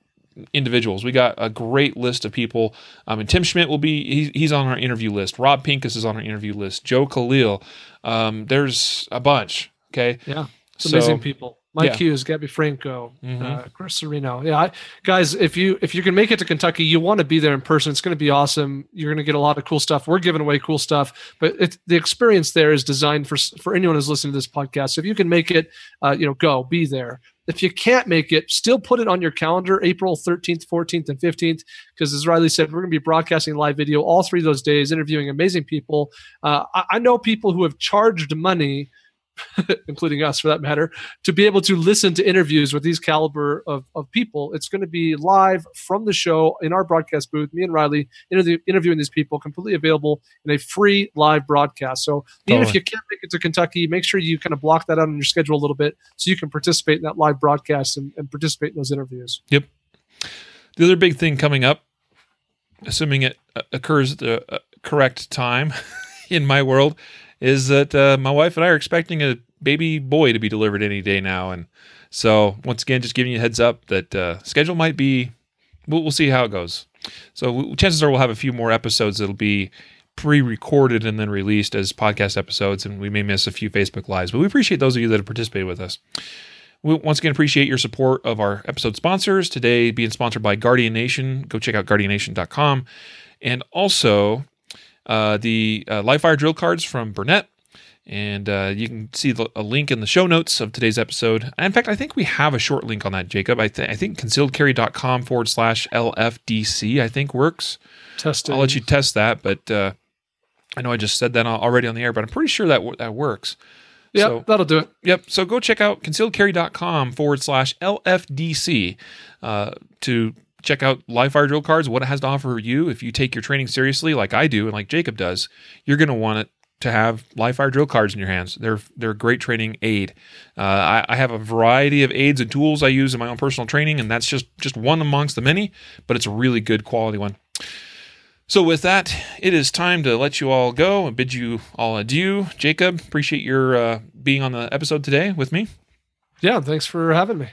individuals. We got a great list of people. Um, and Tim Schmidt will be he's, he's on our interview list. Rob Pincus is on our interview list. Joe Khalil. Um, there's a bunch. Okay. Yeah. It's So- amazing people. Mike yeah. Hughes, Gabby Franco, Mhm. uh, Chris Cerino. Yeah, I, guys, if you if you can make it to Kentucky, you want to be there in person. It's going to be awesome. You're going to get a lot of cool stuff. We're giving away cool stuff, but it, the experience there is designed for for anyone who's listening to this podcast. So if you can make it, uh, you know, go be there. If you can't make it, still put it on your calendar, April 13th, 14th, and 15th, because as Riley said, we're going to be broadcasting live video all three of those days, interviewing amazing people. Uh, I, I know people who have charged money, including us for that matter, to be able to listen to interviews with these caliber of, of people. It's going to be live from the show in our broadcast booth. Me and Riley interview, interviewing these people, completely available in a free live broadcast. So even if you can't make it to Kentucky, make sure you kind of block that out on your schedule a little bit so you can participate in that live broadcast and, and participate in those interviews. Yep. The other big thing coming up, assuming it uh, occurs at the uh, correct time in my world, is that uh, my wife and I are expecting a baby boy to be delivered any day now. And so, once again, just giving you a heads up that uh, schedule might be, we'll, we'll see how it goes. So, chances are we'll have a few more episodes that'll be pre recorded and then released as podcast episodes. And we may miss a few Facebook Lives, but we appreciate those of you that have participated with us. We once again appreciate your support of our episode sponsors. Today being sponsored by Guardian Nation. Go check out guardiannation.com. And also uh, the uh, live fire drill cards from Burnett. And uh, you can see the, a link in the show notes of today's episode. In fact, I think we have a short link on that, Jacob. I, th- I think concealedcarry.com forward slash LFDC, I think works. Testing. I'll let you test that, but uh, I know I just said that already on the air, but I'm pretty sure that w- that works. Yeah, So- that'll do it. Yep. So go check out concealedcarry.com forward slash LFDC uh, to check out live fire drill cards, what it has to offer you. If you take your training seriously, like I do and like Jacob does, you're going to want it to have live fire drill cards in your hands. They're they're a great training aid. Uh, I, I have a variety of aids and tools I use in my own personal training, and that's just just one amongst the many, but it's a really good quality one. So with that, it is time to let you all go and bid you all adieu. Jacob, appreciate your uh, being on the episode today with me. Yeah, thanks for having me.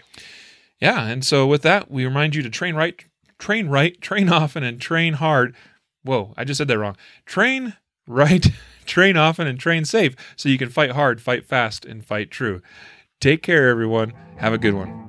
Yeah, and so with that, we remind you to train right, train right, train often, and train hard. Whoa, I just said that wrong. Train right, train often, and train safe so you can fight hard, fight fast, and fight true. Take care, everyone. Have a good one.